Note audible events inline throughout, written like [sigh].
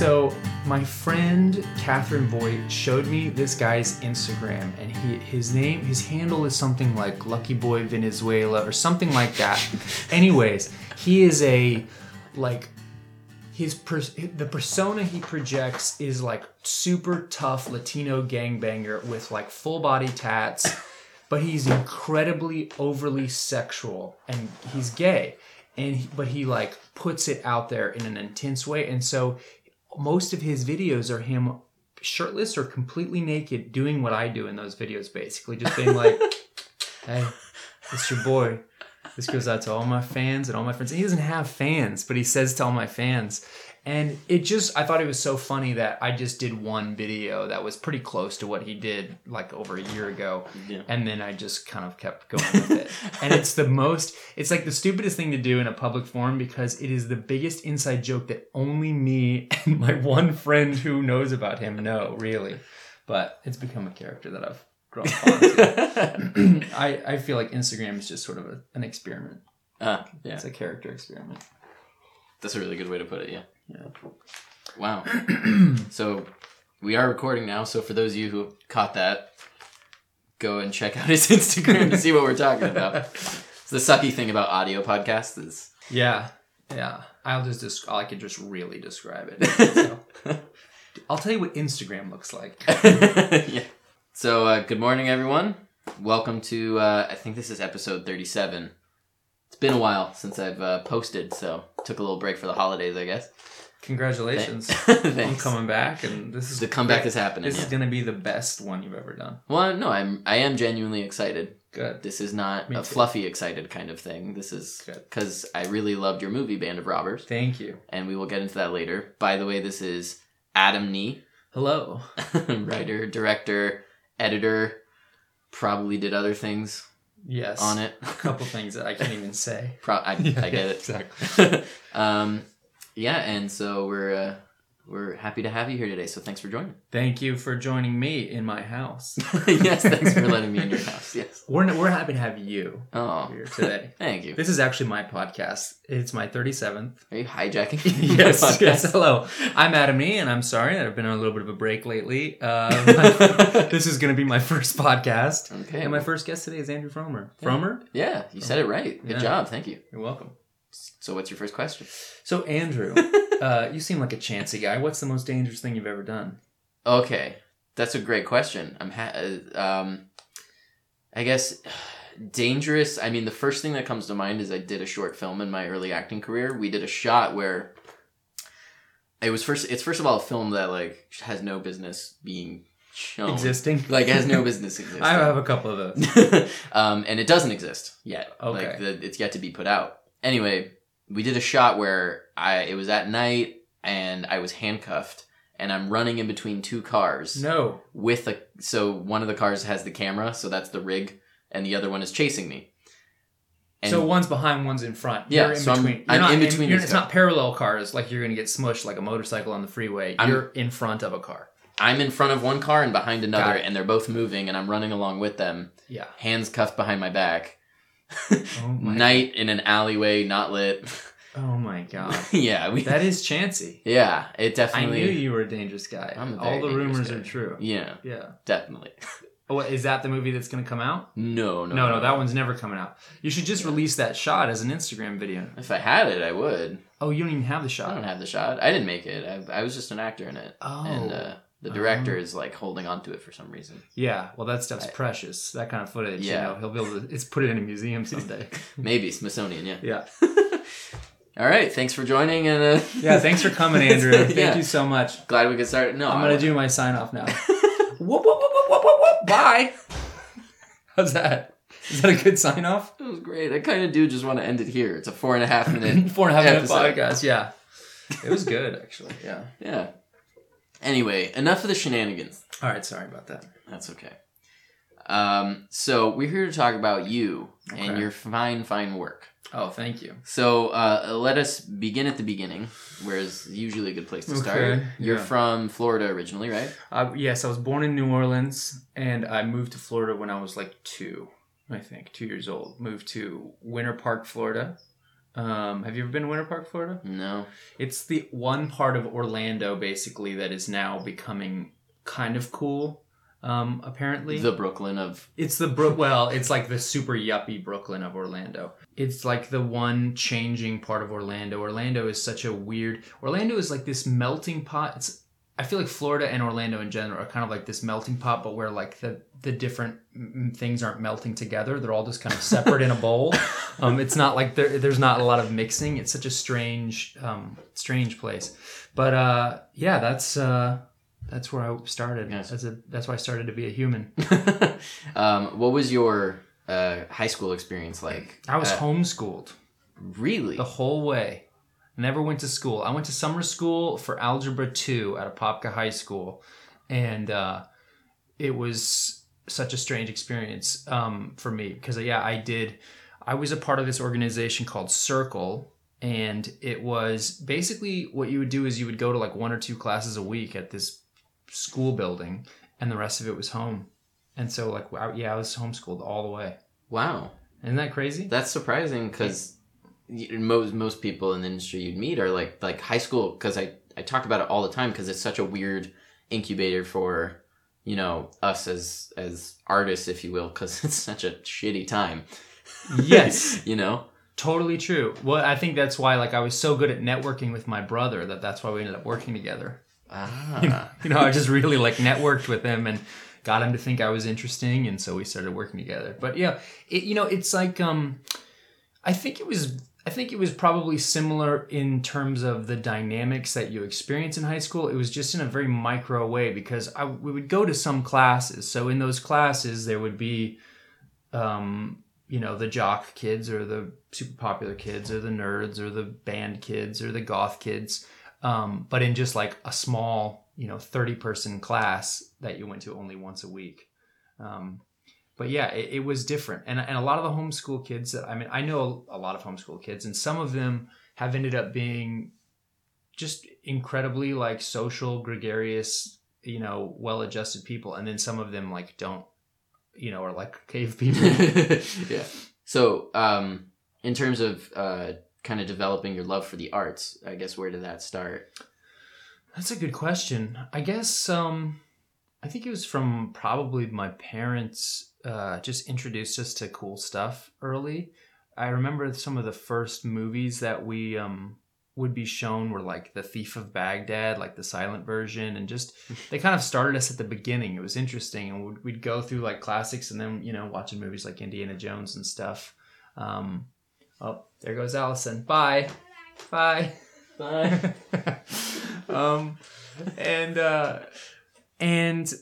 So my friend Catherine Voigt showed me this guy's Instagram, and he his name his handle is something like Lucky Boy Venezuela or something like that. [laughs] Anyways, he is a like his pers- the persona he projects is like super tough Latino gangbanger with like full body tats, but he's incredibly overly sexual and he's gay, and he, but he like puts it out there in an intense way, and so most of his videos are him shirtless or completely naked doing what I do in those videos, basically just being like, [laughs] "Hey, it's your boy." This goes out to all my fans and all my friends. And he doesn't have fans, but he says to all my fans. And it just, I thought it was so funny that I just did one video that was pretty close to what he did like over a year ago. Yeah. And then I just kind of kept going with it. [laughs] and it's the most, it's like the stupidest thing to do in a public forum because it is the biggest inside joke that only me [laughs] and my one friend who knows about him know, really. But it's become a character that I've grown [laughs] fond to. [clears throat] I, I feel like Instagram is just sort of a, an experiment. Ah, yeah. It's a character experiment. That's a really good way to put it, yeah. Yeah. Wow. [clears throat] so we are recording now, so for those of you who caught that, go and check out his [laughs] Instagram to see what we're talking about. So the sucky thing about audio podcasts is Yeah. Yeah. I'll just desc- I can just really describe it. So, [laughs] I'll tell you what Instagram looks like. [laughs] yeah. So uh, good morning everyone. Welcome to uh, I think this is episode 37. It's been a while since I've uh, posted, so took a little break for the holidays, I guess. Congratulations. [laughs] I'm coming back and this is The comeback is happening. This yeah. is gonna be the best one you've ever done. Well, no, I'm I am genuinely excited. Good. This is not Me a too. fluffy excited kind of thing. This is because I really loved your movie Band of Robbers, Thank you. and we will get into that later. By the way, this is Adam Nee, Hello. [laughs] writer, director, editor. Probably did other things Yes. on it. A couple things that I can't even say. [laughs] Pro- I, Yeah, I get it. Exactly. um, yeah, and so we're uh, we're happy to have you here today. So thanks for joining. Thank you for joining me in my house. [laughs] yes, thanks for [laughs] letting me in your house. Yes. We're, we're happy to have you Oh, here today. [laughs] thank you. This is actually my podcast. It's my 37th. Are you hijacking? yes, yes. Hello. I'm Adam Nee, and I'm sorry that I've been on a little bit of a break lately. Uh, this is going to be my first podcast. Okay. And my first guest today is Andrew Fromer. Yeah. Fromer? Yeah, you said it right. Good Yeah. job. Thank you. You're welcome. So, what's your first question? So, Andrew, [laughs] uh, you seem like a chancy guy. What's the most dangerous thing you've ever done? Okay, that's a great question. I'm ha- uh, um, I guess dangerous. I mean, the first thing that comes to mind is I did a short film in my early acting career. We did a shot where it was first. It's first of all a film that like has no business being shown. Existing? [laughs] Like has no business existing. [laughs] I have a couple of those. um, and it doesn't exist yet. Okay. Like the, it's yet to be put out. Anyway, we did a shot where I it was at night and I was handcuffed and I'm running in between two cars No. with a so one of the cars has the camera, so that's the rig, and the other one is chasing me. And so one's behind, one's in front. Yeah, You're in so I'm- between. I'm not in between it's not parallel cars like you're going to get smushed like a motorcycle on the freeway. I'm- you're in front of a car. I'm in front of one car and behind another, and they're both moving, and I'm running along with them, Yeah. hands cuffed behind my back. Oh. Night in an alleyway, not lit. Oh my god. [laughs] yeah, we. That is chancy. yeah, it definitely. I knew you were a dangerous guy. I'm All the rumors guy. are true. Yeah, Yeah. definitely. Oh, [laughs] what, is that the movie that's going to come out? No, no, No, no, that one's never coming out. You should just release that shot as an Instagram video. If I had it, I would. Oh, you don't even have the shot. I don't have the shot. I didn't make it. I, I was just an actor in it. Oh. And uh, the director Oh. is like holding on to it for some reason. Yeah, well, that stuff's I- precious. That kind of footage. Yeah. You know, he'll be able to. It's put it in a museum someday. [laughs] Maybe Smithsonian. Yeah. yeah. [laughs] All right. Thanks for joining, and uh, [laughs] Yeah. Thanks for coming, Andrew. Thank Yeah. you so much. Glad we could start. No, I'm gonna do my sign off now. whoop, whoop, whoop, whoop, whoop, whoop, whoop. Bye. How's that? Is that a good sign off? It was great. I kind of do just want to end it here. It's a four and a half minute. Four and a half minute episode. podcast. Yeah. It was good, actually. Yeah. Yeah. Anyway, enough of the shenanigans. All right. Sorry about that. That's okay. Um, so we're here to talk about you and your fine, fine work. Oh, thank you. So uh, let us begin at the beginning, where is usually a good place to start. You're yeah. from Florida originally, right? Uh, yes, I was born in New Orleans, and I moved to Florida when I was like two, I think, two years old. Moved to Winter Park, Florida, Um, have you ever been to Winter Park, Florida? No. It's the one part of Orlando, basically, that is now becoming kind of cool. Um, apparently, The Brooklyn of it's the Brook. Well, it's like the super yuppie Brooklyn of Orlando. It's like the one changing part of Orlando. Orlando is such a weird. Orlando is like this melting pot. It's. I feel like Florida and Orlando in general are kind of like this melting pot, but where like the the different things aren't melting together. They're all just kind of separate in a bowl. [laughs] Um, it's not like there, there's not a lot of mixing. It's such a strange, um, strange place. But uh, yeah, that's uh, that's where I started. Yes. That's a that's why I started to be a human. [laughs] um, what was your uh, high school experience like? I was Uh, homeschooled really. the whole way. Never went to school. I went to summer school for algebra two at Apopka High School, and uh, it was such a strange experience um, for me because yeah, I did. I was a part of this organization called Circle, and it was basically what you would do is you would go to like one or two classes a week at this school building, and the rest of it was home. And so like yeah, I was homeschooled all the way. wow, Isn't that crazy? that's surprising because most most people in the industry you'd meet are like like high school because I I talk about it all the time because it's such a weird incubator for you know us as as artists if you will because [laughs] it's such a shitty time. Yes. [laughs] you know. Totally true. Well, I think that's why like I was so good at networking with my brother that that's why we ended up working together. Ah. [laughs] You know, I just really like networked with him and got him to think I was interesting and so we started working together. But yeah, it you know, it's like um I think it was I think it was probably similar in terms of the dynamics that you experience in high school. It was just in a very micro way because I, we would go to some classes. So in those classes, there would be, um, you know, the jock kids or the super popular kids or the nerds or the band kids or the goth kids. Um, but in just like a small, you know, 30 person class that you went to only once a week. Um, but yeah, it, it was different. And, and a lot of the homeschool kids that I mean, I know a lot of homeschool kids, and some of them have ended up being just incredibly like social, gregarious, you know, well adjusted people. And then some of them like don't, you know, are like cave people. [laughs] yeah. So, um, in terms of uh, kind of developing your love for the arts, I guess where did that start? That's a good question. I guess um I think it was from probably my parents uh just introduced us to cool stuff early. I remember some of the first movies that we um would be shown were like The Thief of Baghdad, like the silent version and just [laughs] they kind of started us at the beginning. It was interesting and we'd, we'd go through like classics and then, you know, watching movies like Indiana Jones and stuff. Um oh, there goes Allison. Bye. Bye. Bye. [laughs] um, and uh, and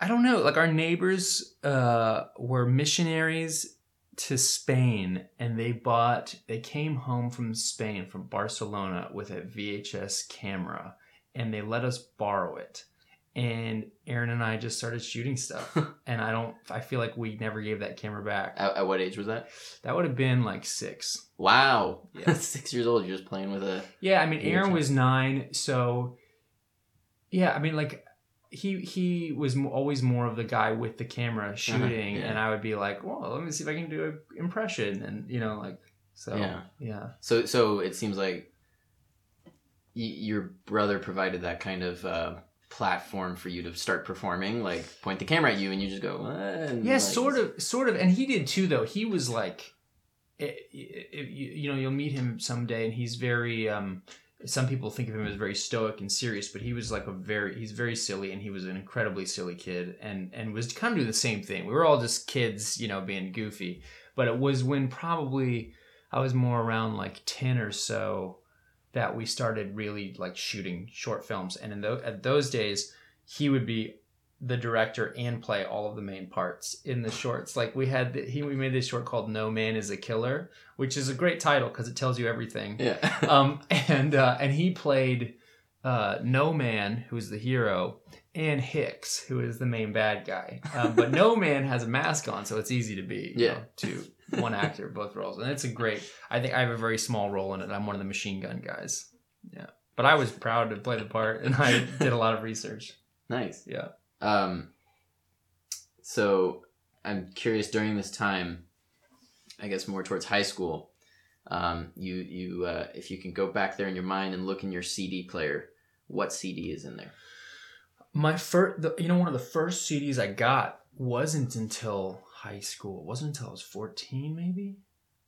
I don't know, like our neighbors uh, were missionaries to Spain, and they bought, they came home from Spain, from Barcelona, with a VHS camera, and they let us borrow it. And Aaron and I just started shooting stuff, [laughs] and I don't, I feel like we never gave that camera back. At, at what age was that? That would have been like six. Wow. Yeah. [laughs] Six years old, you're just playing with a. Yeah, I mean, Aaron was nine, so yeah, I mean, like he he was always more of the guy with the camera shooting, yeah. and I would be like, well, let me see if I can do an impression, and you know, like so Yeah. yeah. So, so it seems like y- your brother provided that kind of uh, platform for you to start performing. Like, point the camera at you, and you just go. Yeah, like, sort of, sort of, and he did too. Though he was like, it, it, you, you know, you'll meet him someday, and he's very. um Some people think of him as very stoic and serious, but he was like a very. He's very silly, and he was an incredibly silly kid, and and was kind of doing the same thing. We were all just kids, you know, being goofy. But it was when probably I was more around like ten or so that we started really like shooting short films, and in those at those days, he would be the director and play all of the main parts in the shorts. Like we had, the, he we made this short called "No Man Is a Killer," which is a great title because it tells you everything. Yeah. [laughs] Um, and uh, and he played uh, No Man, who is the hero, and Hicks, who is the main bad guy. Um, but No [laughs] Man has a mask on, so it's easy to be you Yeah. know, to one actor both roles, and it's a great. I think I have a very small role in it. I'm one of the machine gun guys. Yeah, but I was proud to play the part, and I did a lot of research. nice. Yeah. Um, so I'm curious during this time, I guess more towards high school. Um, you you uh, if you can go back there in your mind and look in your CD player, what CD is in there? My first, you know, one of the first CDs I got wasn't until high school. It wasn't until I was 14, maybe.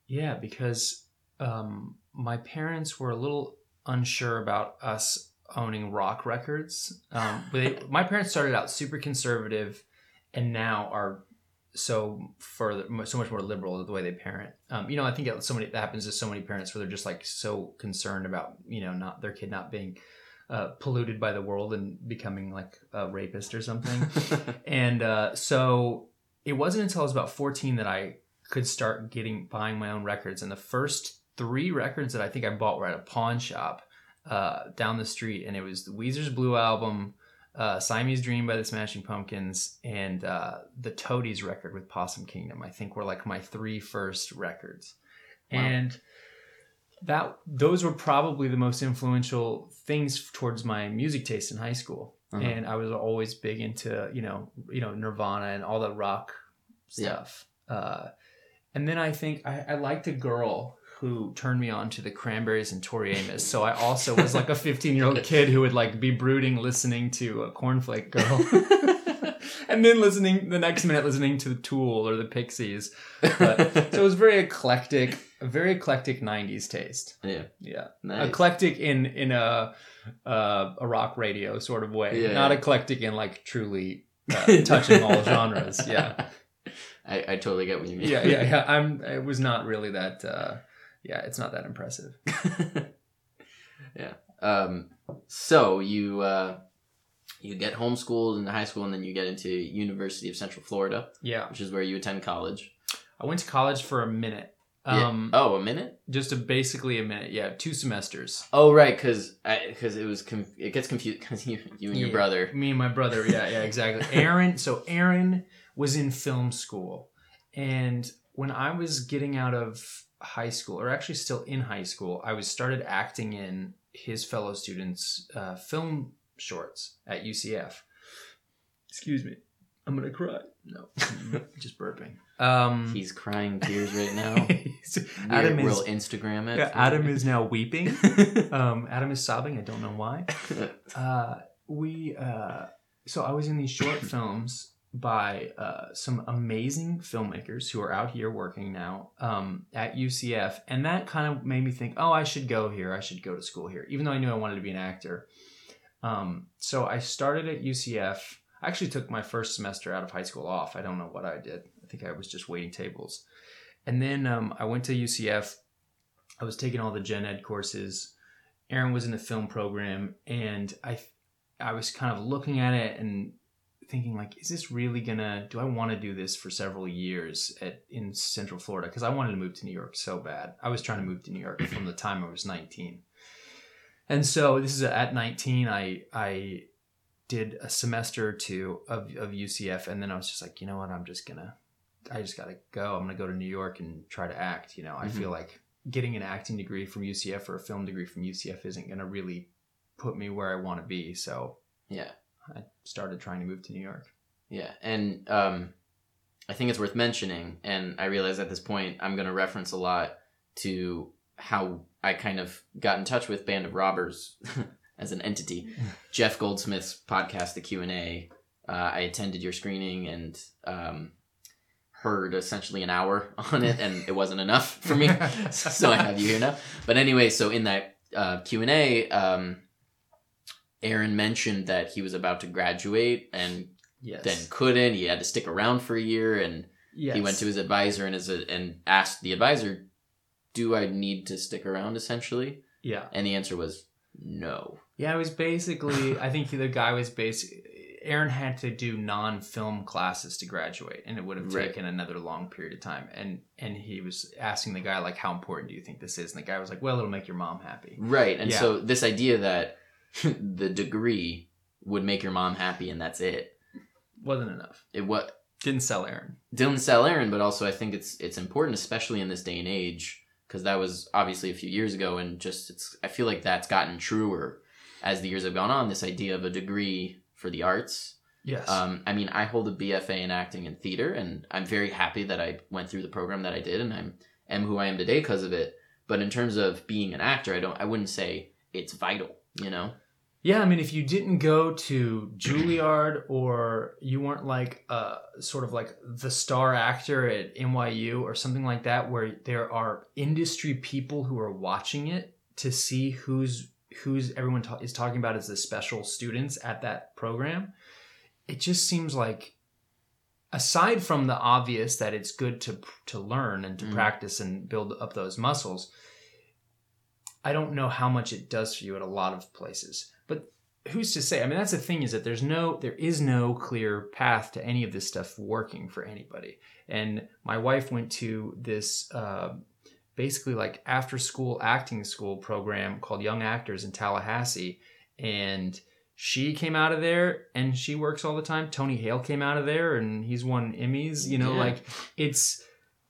Yeah, because um, my parents were a little unsure about us owning rock records. Um, they, my parents started out super conservative, and now are so further, so much more liberal the way they parent. Um, you know, I think so many that happens to so many parents where they're just like so concerned about you know not their kid not being uh, polluted by the world and becoming like a rapist or something. [laughs] and uh, so it wasn't until I was about 14 that I could start getting buying my own records. And the first three records that I think I bought were at a pawn shop uh, down the street, and it was the Weezer's Blue album. Uh, Siamese Dream by the Smashing Pumpkins and uh, the Toadies record with Possum Kingdom. I think were like my three first records, wow. and that those were probably the most influential things towards my music taste in high school. Uh-huh. And I was always big into you know you know Nirvana and all the rock stuff. Yeah. Uh, and then I think I, I liked a girl who turned me on to the Cranberries and Tori Amos. So I also was like a 15 year old [laughs] kid who would like be brooding listening to a Cornflake Girl. [laughs] and then listening the next minute listening to the Tool or the Pixies. But, so it was very eclectic, a very eclectic '90s taste. Yeah, yeah, nice. eclectic in in a uh, a rock radio sort of way, yeah, not eclectic in like truly uh, [laughs] touching all genres. Yeah, I, I totally get what you mean. Yeah, yeah, yeah. I'm. It was not really that. Uh, yeah, it's not that impressive. [laughs] yeah. Um. So you. Uh, you get homeschooled in high school and then you get into University of Central Florida. Yeah. Which is where you attend college. I went to college for a minute. Um, yeah. Oh, a minute? Just a, basically a minute. Yeah, two semesters. Oh, right, because because it was conf- it gets confused [laughs] because you you and yeah, your brother. Me and my brother. Yeah, yeah, exactly. [laughs] Aaron. So Aaron was in film school, and when I was getting out of high school, or actually still in high school, I was started acting in his fellow students' uh, film shorts at UCF. Excuse me. I'm gonna cry. No, [laughs] just burping. Um, He's crying tears right now. [laughs] Adam we'll, is Instagram it. Yeah, Adam is now weeping. [laughs] um, Adam is sobbing. I don't know why. Uh, we uh, so I was in these short films by uh, some amazing filmmakers who are out here working now um, at UCF, and that kind of made me think, oh, I should go here. I should go to school here, even though I knew I wanted to be an actor. Um, so I started at UCF. I actually took my first semester out of high school off. I don't know what I did. I think I was just waiting tables. And then um, I went to UCF. I was taking all the gen ed courses. Aaron was in the film program, and I, I was kind of looking at it and thinking like, is this really gonna? Do I want to do this for several years at in Central Florida? Because I wanted to move to New York so bad. I was trying to move to New York from the time I was nineteen. And so this is at 19. I I did a semester or two of, of UCF, and then I was just like, you know what, I'm just gonna, I just gotta go. I'm gonna go to New York and try to act. You know, I mm-hmm. feel like getting an acting degree from UCF or a film degree from UCF isn't gonna really put me where I want to be. So yeah, I started trying to move to New York. Yeah, and um, I think it's worth mentioning, and I realize at this point I'm gonna reference a lot to how I kind of got in touch with Band of Robbers [laughs] as an entity. [laughs] Jeff Goldsmith's podcast, The Q and A. Uh, I attended your screening and um, heard essentially an hour [laughs] on it, and it wasn't enough for me, so I have you here now. But anyway, so in that uh, Q and A, um, Aaron mentioned that he was about to graduate and yes. then couldn't. He had to stick around for a year, and yes. he went to his advisor and his and asked the advisor, do I need to stick around essentially? Yeah. And the answer was no. Yeah, it was basically, I think the guy was basically, Aaron had to do non-film classes to graduate, and it would have taken right. another long period of time. And and he was asking the guy like, "How important do you think this is?" And the guy was like, "Well, it'll make your mom happy." Right. And yeah. so this idea that [laughs] the degree would make your mom happy, and that's it, wasn't enough. It what didn't sell Aaron. Didn't sell Aaron, but also I think it's it's important, especially in this day and age, because that was obviously a few years ago and just it's i feel like that's gotten truer as the years have gone on this idea of a degree for the arts yes um, i mean i hold a bfa in acting and theater and i'm very happy that i went through the program that i did and i'm am who i am today because of it But in terms of being an actor, I don't. I wouldn't say it's vital. You know. Yeah, I mean, if you didn't go to Juilliard or you weren't like uh, sort of like the star actor at NYU or something like that, where there are industry people who are watching it to see who's who's everyone ta- is talking about as the special students at that program, it just seems like, aside from the obvious that it's good to to learn and to Mhm. practice and build up those muscles, I don't know how much it does for you at a lot of places. Who's to say? I mean, that's the thing is that there's no, there is no clear path to any of this stuff working for anybody. And my wife went to this uh, basically like after school acting school program called Young Actors in Tallahassee, and she came out of there and she works all the time. Tony Hale came out of there and he's won Emmys. You know, Yeah. like it's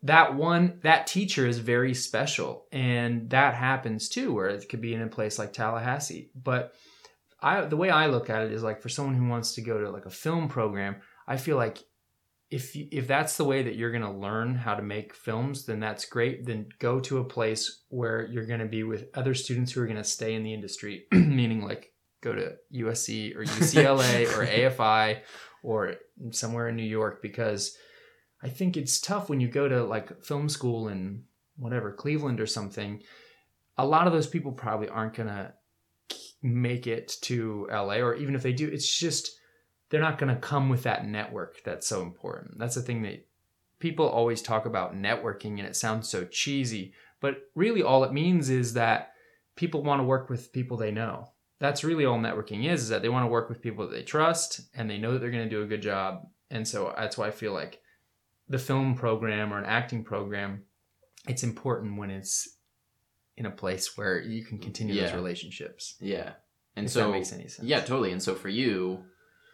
that one that teacher is very special and that happens too where it could be in a place like tallahassee but i the way i look at it is like for someone who wants to go to like a film program i feel like if you- if that's the way that you're going to learn how to make films then that's great then go to a place where you're going to be with other students who are going to stay in the industry [clears throat] meaning like go to usc or [laughs] ucla or afi or somewhere in new york because I think it's tough when you go to like film school in whatever Cleveland or something. A lot of those people probably aren't gonna make it to LA, or even if they do, it's just they're not gonna come with that network that's so important. That's the thing that people always talk about networking, and it sounds so cheesy, but really all it means is that people want to work with people they know. That's really all networking is: is that they want to work with people that they trust and they know that they're gonna do a good job. And so that's why I feel like the film program or an acting program, it's important when it's in a place where you can continue those relationships. Yeah. And if so that makes any sense. Yeah, totally. And so for you,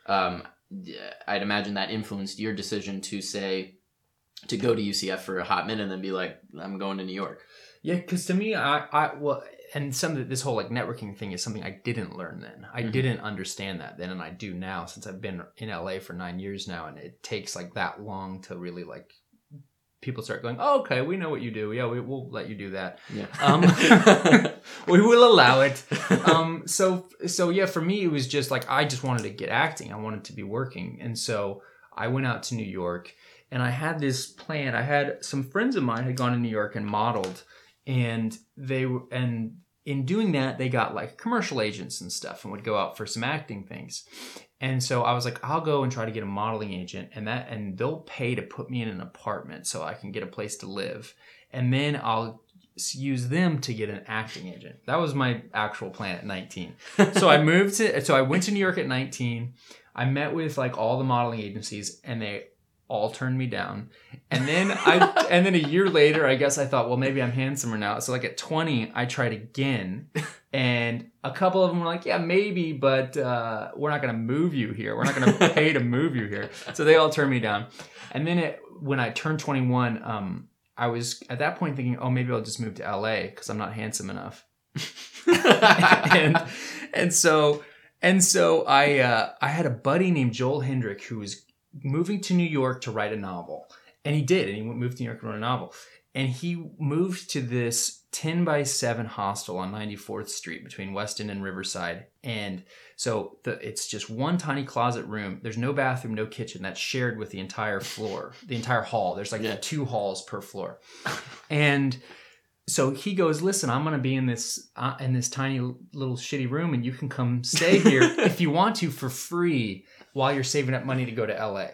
um, yeah, I'd imagine that influenced your decision to say to go to UCF for a hot minute and then be like, I'm going to New York. Yeah, because to me, I, I well, and some of this whole like networking thing is something I didn't learn then. I Mhm. didn't understand that then, and I do now since I've been in LA for nine years now, and it takes like that long to really like people start going, oh, okay, we know what you do. Yeah, we, we'll let you do that. Yeah. Um, [laughs] we will allow it. um so so yeah for me it was just like i just wanted to get acting i wanted to be working and so i went out to new york and i had this plan i had some friends of mine had gone to new york and modeled and they were and in doing that they got like commercial agents and stuff and would go out for some acting things and so i was like i'll go and try to get a modeling agent and that and they'll pay to put me in an apartment so i can get a place to live and then i'll use them to get an acting agent. That was my actual plan at 19. So I [laughs] moved to so I went to New York at 19. I met with like all the modeling agencies and they all turned me down. And then I [laughs] and then a year later I guess I thought, well maybe I'm handsomer now. So like at 20 I tried again and a couple of them were like, yeah, maybe, but uh, we're not going to move you here. We're not going [laughs] to pay to move you here. So they all turned me down. And then it, when I turned 21, um, I was at that point thinking, oh, maybe I'll just move to LA because I'm not handsome enough. [laughs] and and so and so I uh, I had a buddy named Joel Hendrick who was moving to New York to write a novel, and he did, and he moved to New York to write a novel, and he moved to this ten by seven hostel on 94th Street between West End and Riverside, and so the, it's just one tiny closet room. There's no bathroom, no kitchen. That's shared with the entire floor, the entire hall. There's like Yeah. two halls per floor, and so he goes, "Listen, I'm going to be in this uh, in this tiny little shitty room, and you can come stay here [laughs] if you want to for free while you're saving up money to go to LA."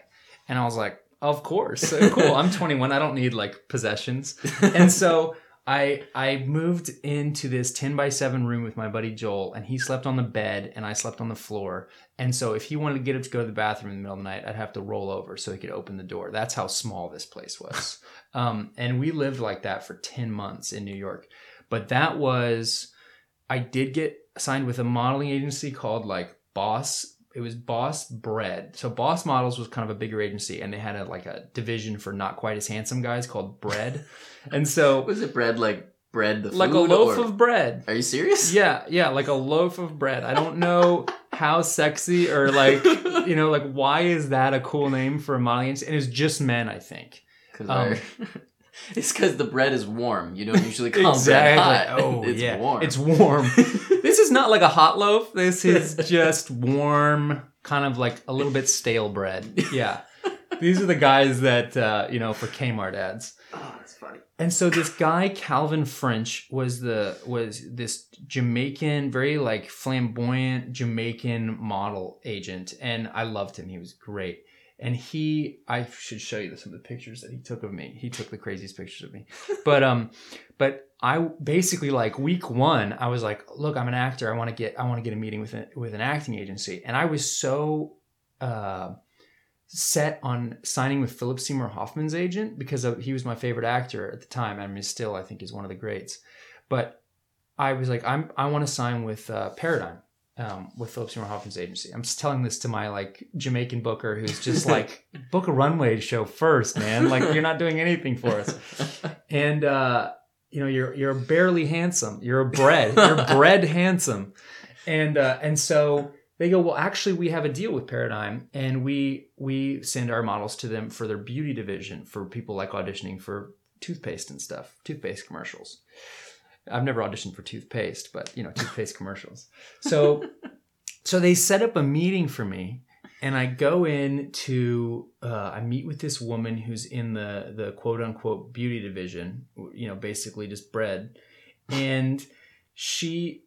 And I was like, "Of course, So cool. I'm [laughs] 21. I don't need like possessions." And so I I moved into this 10 by 7 room with my buddy Joel, and he slept on the bed, and I slept on the floor. And so if he wanted to get up to go to the bathroom in the middle of the night, I'd have to roll over so he could open the door. That's how small this place was. [laughs] Um, and we lived like that for 10 months in New York. But that was, I did get signed with a modeling agency called like Boss. It was Boss Bread. So Boss Models was kind of a bigger agency and they had a like a division for not quite as handsome guys called Bread. [laughs] and so Was it bread like bread the like a loaf or- of bread. Are you serious? [laughs] Yeah, yeah, like a loaf of bread. I don't know how sexy or like, [laughs] you know, like why is that a cool name for a modeling agency? And it's just men, I think. 'Cause Um, It's because the bread is warm. You don't usually call exactly. bread hot. Oh, it's yeah. warm. It's warm. This is not like a hot loaf. This is [laughs] just warm, kind of like a little bit stale bread. [laughs] Yeah. These are the guys that uh, you know for Kmart ads. oh, that's funny. And so this guy Calvin French was the was this Jamaican, very like flamboyant Jamaican model agent, and I loved him. He was great. And he, I should show you some of the pictures that he took of me. He took the craziest pictures of me. [laughs] But um, but I basically like week one, I was like, look, I'm an actor. I want to get I want to get a meeting with a, with an acting agency, and I was so uh set on signing with Philip Seymour Hoffman's agent because of, he was my favorite actor at the time. I mean, still, I think is one of the greats. But I was like, I'm I want to sign with uh, Paradigm, um, with Philip Seymour Hoffman's agency. I'm just telling this to my like Jamaican booker who's just [laughs] like, book a runway show first, man. Like you're not doing anything for us. And uh, you know, you're you're barely handsome. You're a bread. You're [laughs] bread handsome. And uh, and so they go, well, actually, we have a deal with Paradigm, and we we send our models to them for their beauty division for people like auditioning for toothpaste and stuff, toothpaste commercials. I've never auditioned for toothpaste, but you know, toothpaste commercials. So, [laughs] so they set up a meeting for me, and I go in to uh, I meet with this woman who's in the the quote unquote beauty division, you know, basically just bread, and she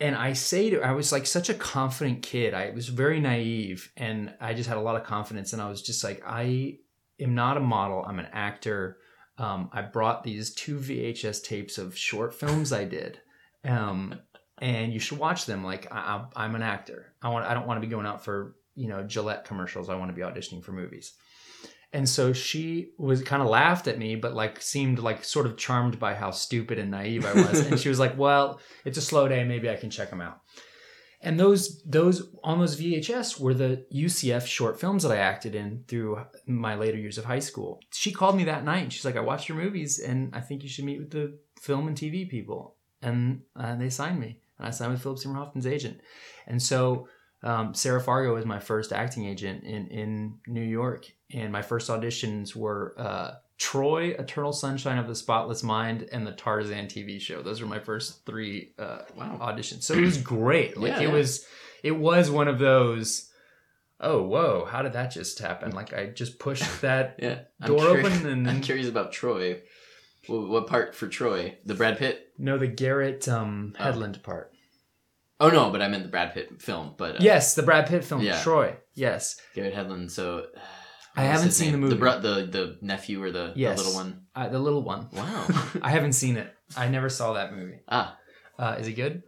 and I say to her, I was like such a confident kid. I was very naive and I just had a lot of confidence and I was just like I am not a model. I'm an actor. Um, I brought these two VHS tapes of short films I did. Um, and you should watch them. Like I, I'm an actor. I want. I don't want to be going out for you know Gillette commercials. I want to be auditioning for movies. And so she was kind of laughed at me, but like seemed like sort of charmed by how stupid and naive I was. and she was like, "Well, it's a slow day. Maybe I can check them out." And those those on those VHS were the UCF short films that I acted in through my later years of high school. She called me that night. She's like, "I watched your movies, and I think you should meet with the film and TV people." And uh, they signed me, and I signed with Philip Seymour Hoffman's agent. And so um, Sarah Fargo was my first acting agent in in New York, and my first auditions were uh, Troy, Eternal Sunshine of the Spotless Mind, and the Tarzan TV show. Those were my first three uh, Wow. auditions. So it was [clears throat] great. Like Yeah, it yeah. was, it was one of those. Oh whoa! How did that just happen? Like I just pushed [laughs] that Yeah. Door open and [laughs] I'm curious about Troy. Wh- What part for Troy? The Brad Pitt? no the Garrett um, Oh. Hedlund part. Oh no, but I meant the Brad Pitt film. But uh, Yes, the Brad Pitt film Yeah. Troy. Yes, Garrett Hedlund. So I haven't seen name? the movie. The, bro- the the nephew or the, the little one. uh, the little one. Wow. [laughs] I haven't seen it. I never saw that movie. ah, Uh, is it good?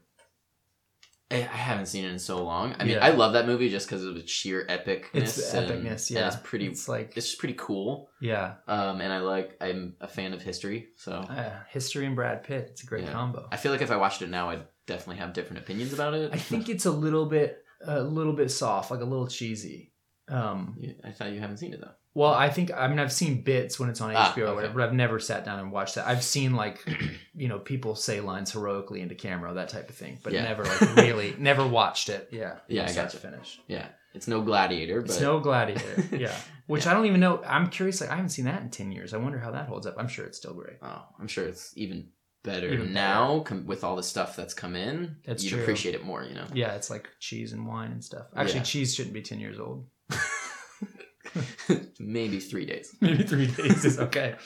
I, I haven't seen it in so long. I mean, Yeah. I love that movie just because of its sheer epicness. It's the and- epicness. and Yeah, it's pretty. It's like It's just pretty cool. yeah, Um, and I like. I'm a fan of history, so uh, history and Brad Pitt. It's a great Yeah. combo. I feel like if I watched it now, I'd definitely have different opinions about it. I think it's a little bit, a little bit soft, like a little cheesy. Um, You- I thought you haven't seen it though. well, I think I mean I've seen bits when it's on Ah, HBO or okay. whatever, but I've never sat down and watched that. I've seen like, [clears throat] you know, people say lines heroically into camera, that type of thing, but Yeah. never like really, [laughs] never watched it. Yeah, Yeah, I gotcha. to finish. Yeah, it's no Gladiator, but It's no [laughs] Gladiator. Yeah, which I don't even know. I'm curious. Like I haven't seen that in ten years. I wonder how that holds up. I'm sure it's still great. oh, I'm sure it's even better Even now com- with all the stuff that's come in. That's you'd true. appreciate it more, you know. Yeah, it's like cheese and wine and stuff. Actually, Yeah. cheese shouldn't be ten years old. [laughs] Maybe three days. [laughs] Maybe three days is okay. [laughs]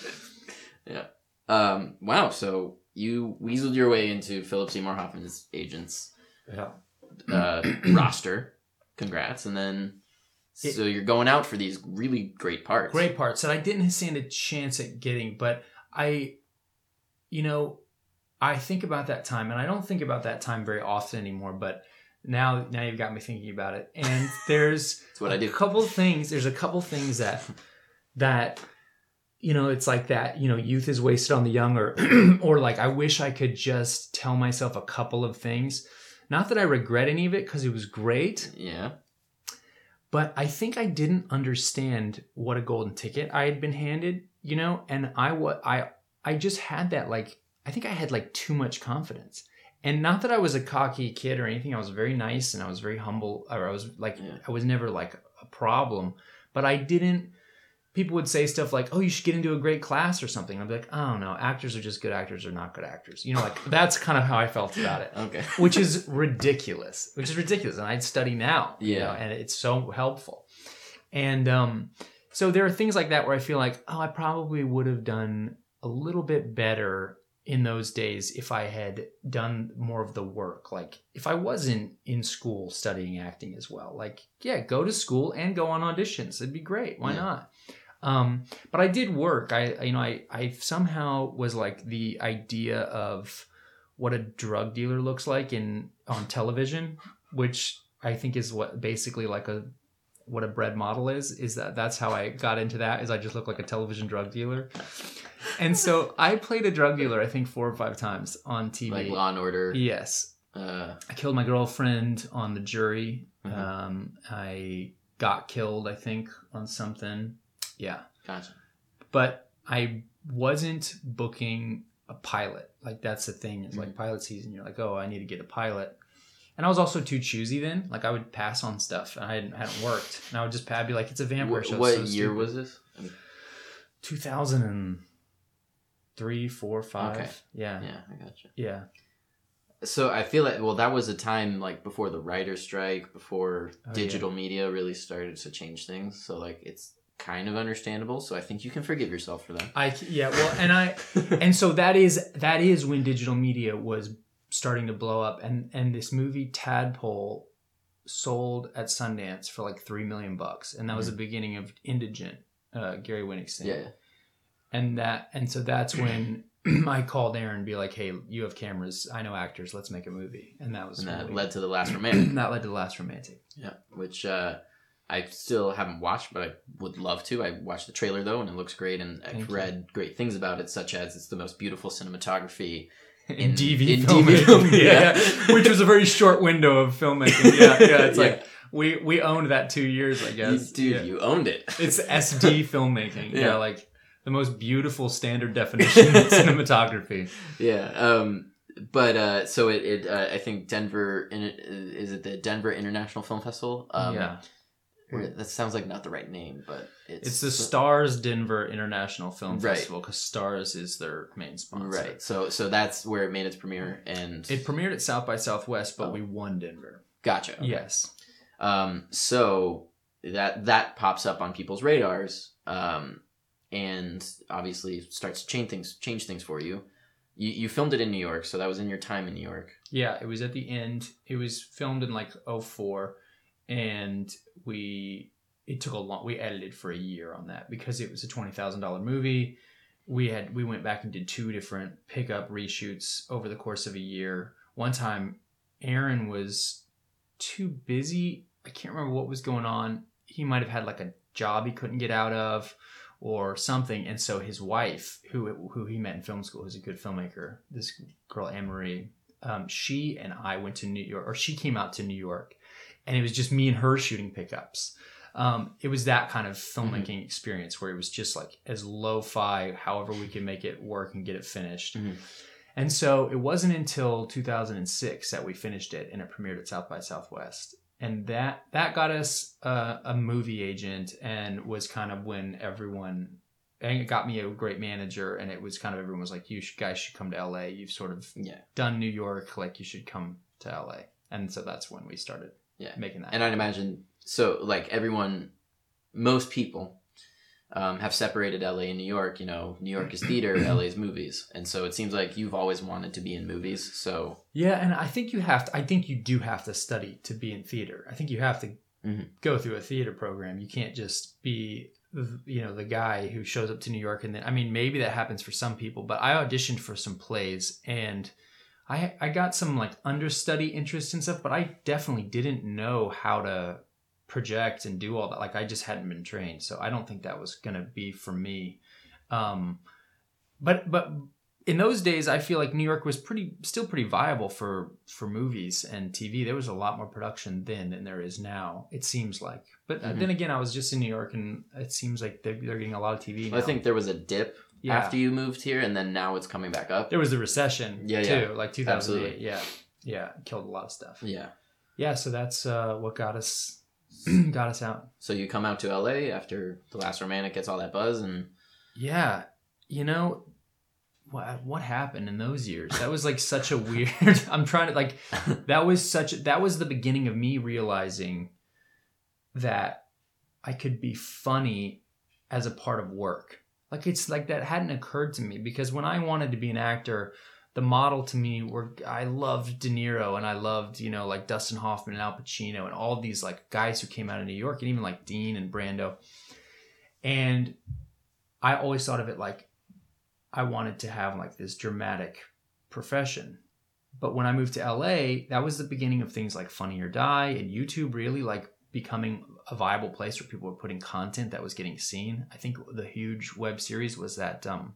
Yeah. Um, wow. So you weaseled your way into Philip Seymour Hoffman's agents Yeah. uh, [clears throat] roster. Congrats, and then It- so you're going out for these really great parts. Great parts that I didn't stand a chance at getting, but I, you know, I think about that time, and I don't think about that time very often anymore. But now, now you've got me thinking about it. And there's [laughs] a couple things. There's a couple things that that you know it's like that you know youth is wasted on the young or [clears throat] or like i wish i could just tell myself a couple of things not that i regret any of it because it was great Yeah. but i think i didn't understand what a golden ticket i had been handed you know and i what i i just had that like i think i had like too much confidence and not that i was a cocky kid or anything i was very nice and i was very humble or i was like Yeah. i was never like a problem but i didn't people would say stuff like, "Oh, you should get into a great class or something." I'd be like, "I don't know. Actors are just good actors or not good actors." You know, like that's kind of how I felt about it, Okay. [laughs] which is ridiculous. Which is ridiculous, and I'd study now. you Yeah. know, and it's so helpful. And um, so there are things like that where I feel like, oh, I probably would have done a little bit better in those days if I had done more of the work. Like if I wasn't in school studying acting as well. Like, yeah, go to school and go on auditions. It'd be great. Why Yeah. not? Um, but I did work. I, I- you know, I, I somehow was like the idea of what a drug dealer looks like in on television, which I think is what basically like a what a bread model is. Is that that's how I got into that? Is I just look like a television drug dealer, and so [laughs] I played a drug dealer I think four or five times on TV. Like Law and Order. yes, Uh, I killed my girlfriend on the jury. Mhm. Um, I got killed, I think, on something. Yeah, gotcha. but I wasn't booking a pilot. Like that's the thing. It's Mm-hmm. like pilot season. You're like, oh, I need to get a pilot. And I was also too choosy then. Like I would pass on stuff, and I hadn't, hadn't worked. And I would just I'd be like, it's a vampire show. what so year stupid. was this? I mean, 2003, four, five. Okay. Yeah, yeah, I gotcha. yeah. So I feel like well, that was a time like before the writer's strike, before Oh, digital media really started to change things. So like it's kind of understandable. So I think you can forgive yourself for that. I yeah. Well, and I and so that is that is when digital media was starting to blow up and and this movie tadpole sold at sundance for like three million bucks and that was the beginning of InDigEnt uh, Gary Winick yeah. and that and so that's when [clears throat] i called aaron and be like hey you have cameras i know actors let's make a movie and that was And that led to the last romantic. [clears throat] that led to the last romantic yeah, which uh, I still haven't watched, but I would love to. I watched the trailer though, and it looks great. And Thank I've you. read great things about it, such as it's the most beautiful cinematography. In, In- DV in filmmaking, DV film, yeah, yeah. yeah. which was a very short window of filmmaking. Yeah, yeah. It's [laughs] Yeah. like we we owned that two years, I You, guess. dude, Yeah. you owned it. [laughs] It's SD [laughs] filmmaking. Yeah. Yeah. like the most beautiful standard definition of cinematography. yeah. Um, but uh, so it, it uh, I think Denver in, is it the Denver International Film Festival? Um, yeah, that sounds like not the right name, but it's it's the Starz Denver International Film Right. Festival because Starz is their main sponsor. right. So so that's where it made its premiere, and It premiered at South by Southwest, but Oh. we won Denver. gotcha. okay. Yes. Um, so that that pops up on people's radars, um, and obviously starts to change things change things for you. You you filmed it in New York, so that was in your time in New York. Yeah, it was at the end. It was filmed in like 04 and we it took a long we edited for a year on that because it was a $20,000 movie. We had we went back and did two different pickup reshoots over the course of a year. One time Aaron was too busy. I can't remember what was going on. He might have had like a job he couldn't get out of or something. And so his wife, who who he met in film school, who's a good filmmaker, this girl Anne Marie, um, she and I went to New York, or she came out to New York, and it was just me and her shooting pickups. Um, it was that kind of filmmaking experience where it was just like as lo-fi, however we could make it work and get it finished. Mhm. And so it wasn't until 2006 that we finished it, and it premiered at South by Southwest. And that that got us uh, a movie agent, and was kind of when everyone and it got me a great manager, and it was kind of everyone was like, "You should, guys should come to LA. You've sort of Yeah. done New York, like you should come to LA." And so that's when we started Yeah. making that. And I'd imagine so like everyone, most people. Um, have separated LA and New York. You know, New York is theater, [clears throat] LA is movies, and so it seems like you've always wanted to be in movies. So Yeah, and I think you have to. I think you do have to study to be in theater. I think you have to Mhm. go through a theater program. You can't just be, you know, the guy who shows up to New York and then. I mean, maybe that happens for some people, but I auditioned for some plays and I I got some like understudy interest and stuff, but I definitely didn't know how to project and do all that. Like I just hadn't been trained, so I don't think that was gonna be for me. Um, but but in those days i feel like new york was pretty still pretty viable for for movies and tv there was a lot more production then than there is now it seems like but uh Mhm. then again i was just in new york and it seems like they're, they're getting a lot of tv now. I think there was a dip yeah after you moved here, and then now it's coming back up. there was the recession Yeah, too yeah. like 2008 Absolutely. yeah yeah killed a lot of stuff Yeah. yeah so that's uh what got us [clears throat] got us out. So you come out to LA after The Last Romantic gets all that buzz, and Yeah, you know what what happened in those years? That was like such a [laughs] weird. I'm trying to like that was such that was the beginning of me realizing that I could be funny as a part of work. Like it's like that hadn't occurred to me because when I wanted to be an actor, the model to me were I loved De Niro and I loved, you know, like Dustin Hoffman and Al Pacino and all these like guys who came out of New York and even like Dean and Brando. And I always thought of it like I wanted to have like this dramatic profession. But when I moved to LA, that was the beginning of things like Funny or Die and YouTube really like becoming a viable place where people were putting content that was getting seen. I think the huge web series was that um,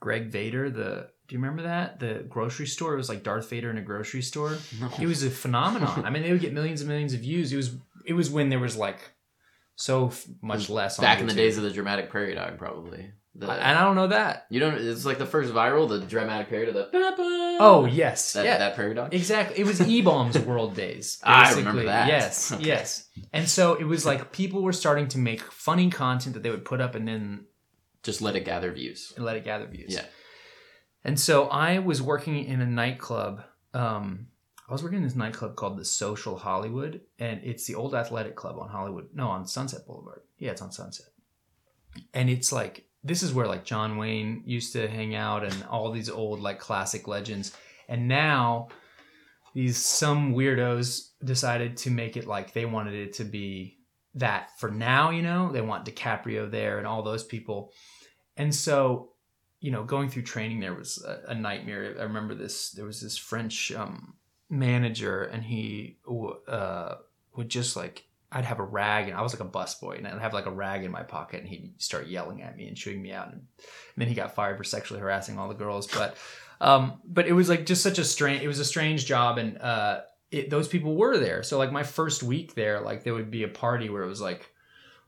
Greg Vader, the do you remember that? The grocery store. It was like Darth Vader in a grocery store. no. It was a phenomenon. I mean, they would get millions and millions of views. It was it was when there was like so f- much less on back in the days of the dramatic prairie dog, probably. The, and I don't know that. you don't. It's like the first viral, the dramatic period of the. Oh yes, that, yeah, that dog. exactly. It was [laughs] E Bombs World Days. I remember that. Yes, [laughs] Okay. yes. And so it was like people were starting to make funny content that they would put up and then Just let it gather views. and let it gather views. Yeah. And so I was working in a nightclub. Um, I was working in this nightclub called the Social Hollywood, and it's the old athletic club on Hollywood. No, on Sunset Boulevard. Yeah, it's on Sunset. And it's like this is where like John Wayne used to hang out, and all these old like classic legends. And now these some weirdos decided to make it like they wanted it to be that for now. You know, they want DiCaprio there and all those people. And so you know, going through training there was a, a nightmare. I remember this. There was this French um, manager, and he uh, would just like I'd have a rag, and I was like a busboy, and I'd have like a rag in my pocket, and he'd start yelling at me and chewing me out, and, and then he got fired for sexually harassing all the girls. But um, but it was like just such a strange. It was a strange job, and uh, it, those people were there. So like my first week there, like there would be a party where it was like.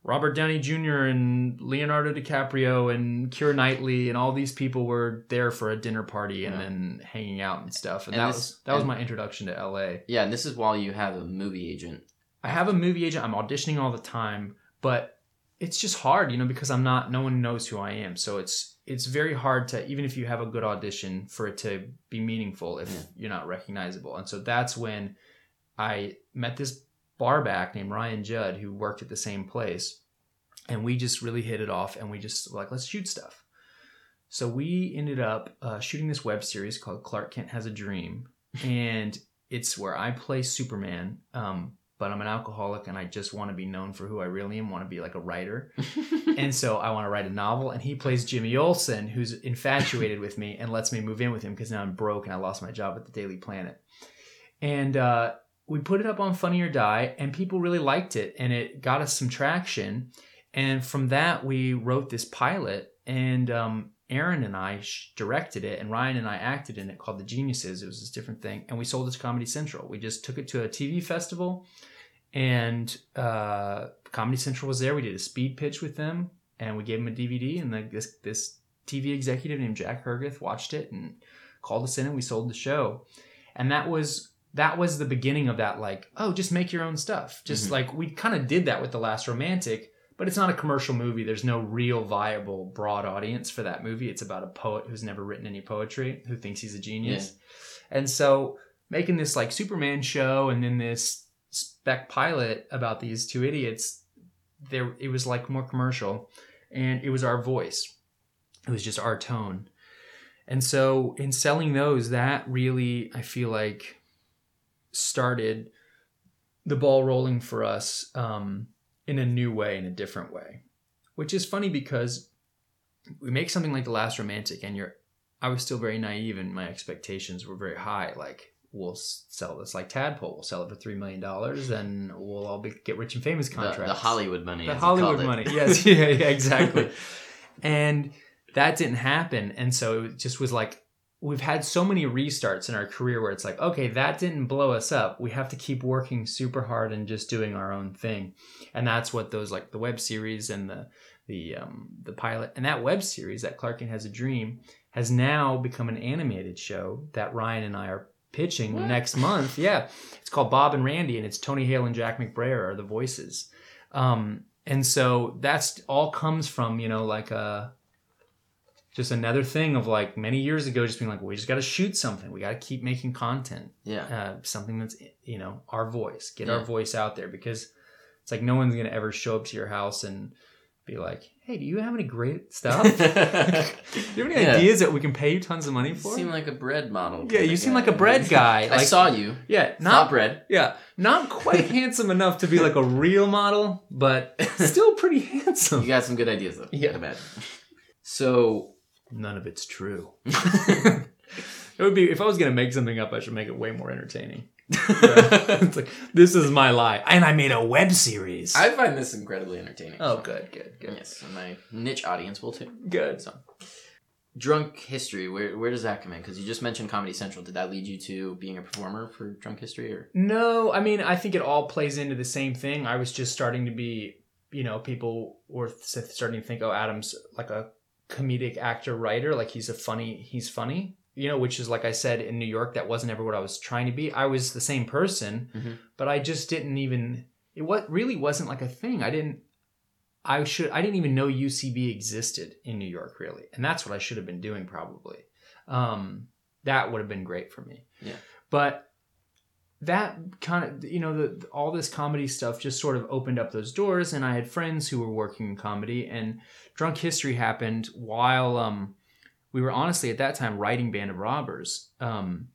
Robert Downey Jr. and Leonardo DiCaprio and Keira Knightley and all these people were there for a dinner party and Yeah. then hanging out and stuff. And, And that this- was that was my introduction to LA. Yeah, and this is while you have a movie agent. I have a movie agent. I'm auditioning all the time, but it's just hard, you know, because I'm not. No one knows who I am, so it's it's very hard to even if you have a good audition for it to be meaningful if Yeah. you're not recognizable. And so that's when I met this barback named Ryan Judd who worked at the same place, and we just really hit it off, and we just were like let's shoot stuff. So we ended up uh, shooting this web series called Clark Kent Has a Dream, and it's where I play Superman. Um, but I'm an alcoholic and I just want to be known for who I really am. Want to be like a writer, [laughs] and so I want to write a novel. And he plays Jimmy Olsen, who's infatuated with me and lets me move in with him because now I'm broke and I lost my job at the Daily Planet. And uh, we put it up on Funny or Die, and people really liked it, and it got us some traction. And from that, we wrote this pilot, and um, Aaron and I directed it, and Ryan and I acted in it called The Geniuses. It was this different thing, and we sold it to Comedy Central. We just took it to a TV festival, and uh, Comedy Central was there. We did a speed pitch with them, and we gave them a DVD. And like this this TV executive named Jack Hergith watched it and called us in, and we sold the show. And that was that was the beginning of that. Like, oh, just make your own stuff. Just Mhm. like we kind of did that with the Last Romantic. But it's not a commercial movie. There's no real viable broad audience for that movie. It's about a poet who's never written any poetry who thinks he's a genius. And so making this like Superman show and then this spec pilot about these two idiots, there it was like more commercial and it was our voice. It was just our tone. And so in selling those, that really I feel like started the ball rolling for us um, in a new way, in a different way. Which is funny because we make something like The Last Romantic and you're I was still very naive and my expectations were very high. Like, we'll sell this like Tadpole. We'll sell it for $3 million and we'll all be, get rich and famous The, contracts. the Hollywood money. The Hollywood money. [laughs] Yes. [laughs] Yeah, yeah, exactly. and that didn't happen. And so it just was like, we've had so many restarts in our career where it's like, okay, that didn't blow us up. We have to keep working super hard and just doing our own thing. And that's what those like the web series and the the um, the pilot and that web series that Clark Kent has a dream has now become an animated show that Ryan and I are pitching What? next month. Yeah, it's called Bob and Randy, and it's Tony Hale and Jack McBrayer are the voices. Um, and so that's all comes from you know like a just another thing of like many years ago, just being like, we just got to shoot something. We got to keep making content, Yeah. uh, something that's you know our voice, get our voice out there because it's like no one's gonna ever show up to your house and be like, hey, do you have any great stuff? [laughs] do you have any Yeah. ideas that we can pay you tons of money for? You seem like a bread model. yeah, you seem guy. like a bread [laughs] guy. I Like, saw you. yeah, Not not bread. yeah, not quite [laughs] handsome enough to be like a real model, but still pretty handsome. You got some good ideas though. Yeah. I bet. So None of it's true. [laughs] it would be if I was gonna make something up, I should make it way more entertaining. [laughs] it's like this is my lie, and I made a web series. I find this incredibly entertaining. oh, so- good, good, good, Yes, and my niche audience will too. good. So, drunk history. Where where does that come in? Because you just mentioned Comedy Central. Did that lead you to being a performer for drunk history, or No, I mean, I think it all plays into the same thing. I was just starting to be, you know, people were starting to think, oh, Adam's like a comedic actor writer, like he's a funny, he's funny, you know, which is like I said in New York, that wasn't ever what I was trying to be. I was the same person, Mhm. but I just didn't even. It what really wasn't like a thing. I didn't. I should. I didn't even know UCB existed in New York, really, and that's what I should have been doing probably. Um, that would have been great for me. Yeah. But that kind of you know the all this comedy stuff just sort of opened up those doors and i had friends who were working in comedy and drunk history happened while um we were honestly at that time writing band of robbers um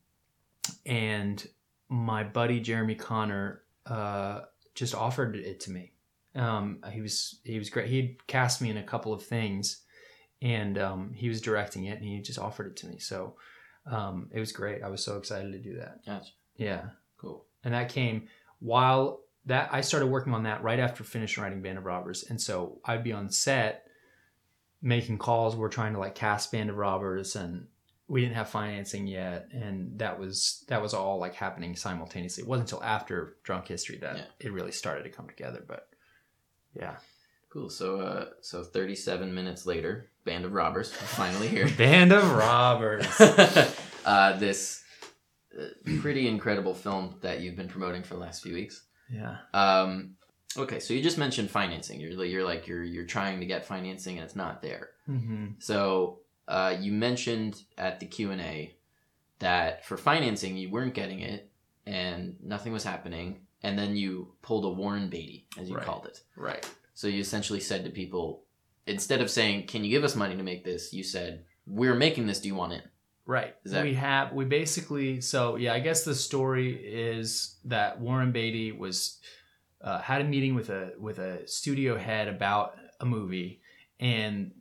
and my buddy jeremy konner uh just offered it to me. Um he was he was great. He'd cast me in a couple of things and um he was directing it and he just offered it to me. So um it was great. I was so excited to do that. Gotcha. yeah Cool. and that came while that I started working on that right after finishing writing Band of Robbers, and so I'd be on set making calls. We're trying to like cast Band of Robbers, and we didn't have financing yet, and that was that was all like happening simultaneously. It wasn't until after Drunk History that Yeah. it really started to come together. But yeah, Cool. So uh, so thirty seven minutes later, Band of Robbers finally here. [laughs] Band of Robbers. [laughs] uh, this pretty incredible film that you've been promoting for the last few weeks. yeah, Um, okay, so you just mentioned financing. You're like- you're like you're you're trying to get financing and it's not there. hmm So uh, you mentioned at the Q and A that for financing you weren't getting it and nothing was happening, and then you pulled a Warren Beatty as you Right. called it. right. So you essentially said to people, instead of saying, "Can you give us money to make this?" you said, "We're making this. Do you want it?" Right. That- we have we basically so yeah, I guess the story is that Warren Beatty was uh, had a meeting with a with a studio head about a movie and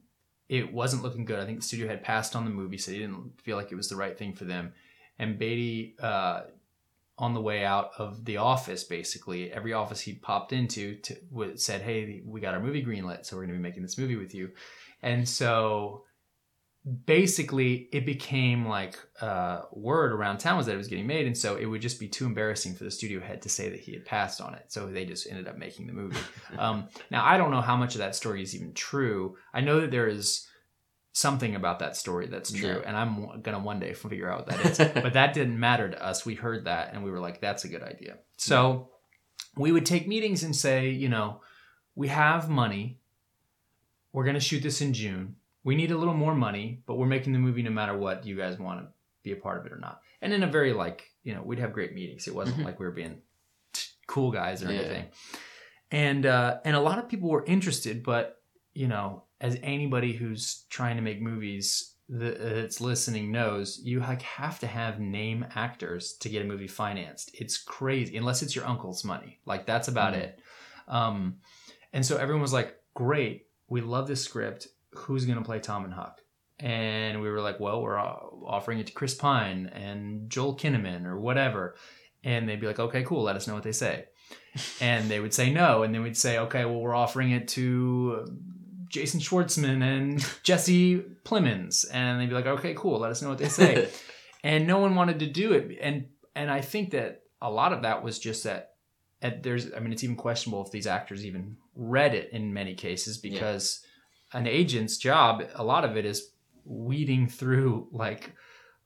it wasn't looking good. I think the studio had passed on the movie, so they didn't feel like it was the right thing for them. And Beatty, uh, on the way out of the office, basically every office he popped into to, said, "Hey, we got our movie greenlit, so we're going to be making this movie with you." And so basically it became like uh, word around town was that it was getting made and so it would just be too embarrassing for the studio head to say that he had passed on it so they just ended up making the movie. [laughs] Um, now i don't know how much of that story is even true. I know that there is something about that story that's true Yeah. and i'm gonna one day figure out what that is [laughs] but that didn't matter to us. We heard that and we were like that's a good idea. So we would take meetings and say you know we have money. We're going to shoot this in june we need a little more money but we're making the movie no matter what. Do you guys want to be a part of it or not? And in a very like you know we'd have great meetings. It wasn't Mhm. like we were being cool guys or Yeah. anything. And uh and a lot of people were interested but you know as anybody who's trying to make movies that's listening knows you like have to have name actors to get a movie financed. It's crazy unless it's your uncle's money. Like that's about Mhm. it. Um and so everyone was like great. We love this script who's going to play tom and huck? And we were like well we're uh, offering it to chris pine and joel kinnaman or whatever. And they'd be like okay cool let us know what they say. [laughs] And they would say no and then we'd say okay well we're offering it to jason schwartzman and [laughs] jesse plemons. And they'd be like okay cool let us know what they say. [laughs] And no one wanted to do it. And and i think that a lot of that was just that and there's i mean it's even questionable if these actors even read it in many cases Yeah. An agent's job a lot of it is weeding through like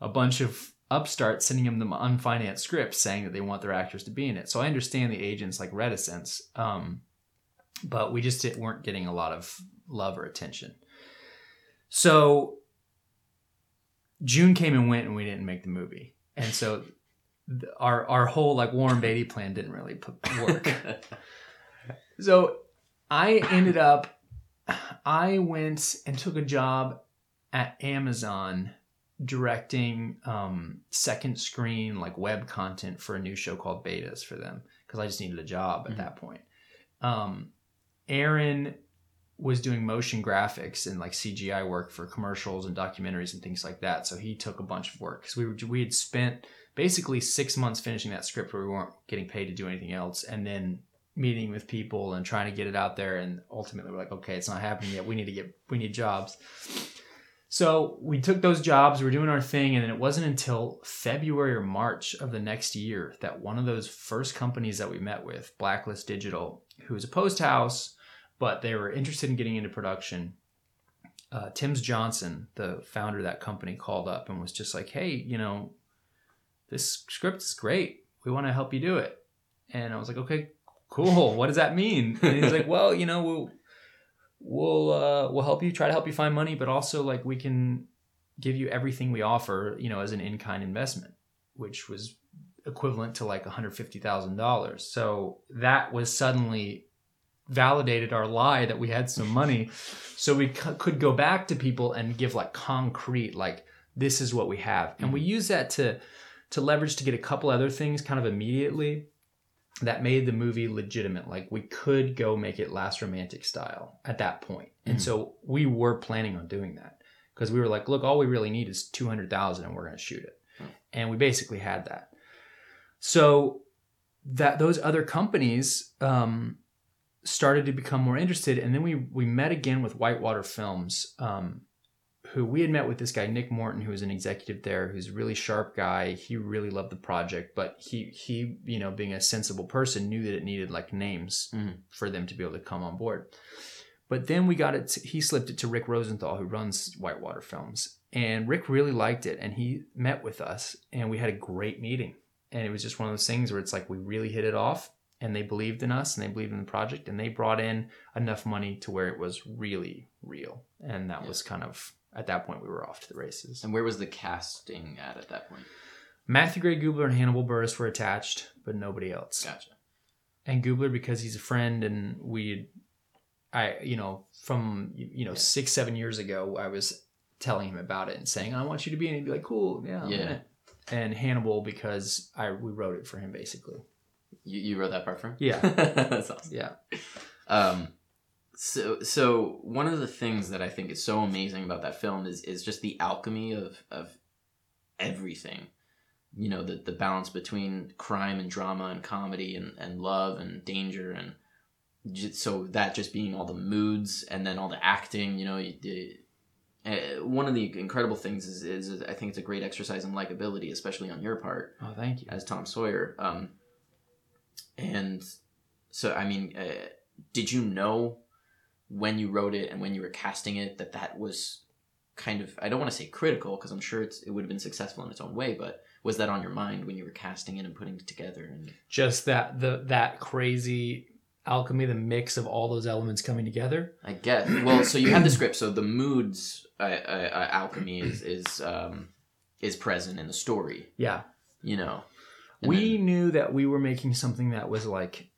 a bunch of upstarts sending them the unfinanced scripts saying that they want their actors to be in it. So I understand the agents like reticence, um, but we just weren't getting a lot of love or attention. So June came and went, and we didn't make the movie, and so our our whole like Warren Beatty plan didn't really work. [laughs] so I ended up, I went and took a job at Amazon directing um, second screen like web content for a new show called Betas for them because I just needed a job at Mhm. that point. Um, Aaron was doing motion graphics and like CGI work for commercials and documentaries and things like that. So he took a bunch of work because we were we had spent basically six months finishing that script where we weren't getting paid to do anything else, and then meeting with people and trying to get it out there. And ultimately, we're like, okay, it's not happening yet. We need to get we need jobs. So we took those jobs, we were doing our thing, and then it wasn't until February or March of the next year that one of those first companies that we met with, Blacklist Digital, who was a post house, but they were interested in getting into production. Uh, Tim's Johnson, the founder of that company, called up and was just like, "Hey, you know, this script is great. We want to help you do it." And I was like, "Okay, cool. What does that mean?" And he's like, [laughs] "Well, you know, we'll we'll uh, we'll help you try to help you find money, but also like we can give you everything we offer, you know, as an in-kind investment, which was equivalent to like $150,000. So that was suddenly validated our lie that we had some money. So we c- could go back to people and give like concrete, like this is what we have. And we use that to, to leverage to get a couple other things kind of immediately that made the movie legitimate. Like we could go make it last romantic style at that point. And Mhm. so we were planning on doing that because we were like, look, all we really need is 200,000 and we're going to shoot it. Hmm. And we basically had that. So that those other companies um, started to become more interested. And then we, we met again with Whitewater Films, um, who we had met with this guy, Nick Morton, who was an executive there, who's a really sharp guy. He really loved the project, but he, he, you know, being a sensible person knew that it needed like names Mhm. for them to be able to come on board. But then we got it. To, he slipped it to Rick Rosenthal, who runs Whitewater Films, and Rick really liked it. And he met with us, and we had a great meeting. And it was just one of those things where it's like we really hit it off, and they believed in us, and they believed in the project, and they brought in enough money to where it was really real. And that Yeah. was kind of at that point we were off to the races. And where was the casting at at that point? Matthew Gray Gubler and Hannibal Buress were attached, but nobody else. Gotcha. and Gubler because he's a friend and we I you know from you know Yeah. 6 7 years ago I was telling him about it and saying I want you to be in he'd be like cool yeah, I'm Yeah. it." and Hannibal because I we wrote it for him basically You, you wrote that part for him? Yeah. [laughs] That's awesome. yeah Um, so so one of the things that I think is so amazing about that film is is just the alchemy of of everything. You know, the the balance between crime and drama and comedy and, and love and danger and just, so that just being all the moods and then all the acting. You know, you, the, uh, one of the incredible things is, is I think it's a great exercise in likability, especially on your part oh thank you as Tom Sawyer. Um, and so, I mean, uh, did you know when you wrote it and when you were casting it that that was kind of I don't want to say critical because I'm sure it's it would have been successful in its own way, but was that on your mind when you were casting it and putting it together? And just that the that crazy alchemy the mix of all those elements coming together I guess well, so you have the script, so the moods uh, uh, uh, alchemy is is um, is present in the story, yeah you know. And we then- knew that we were making something that was like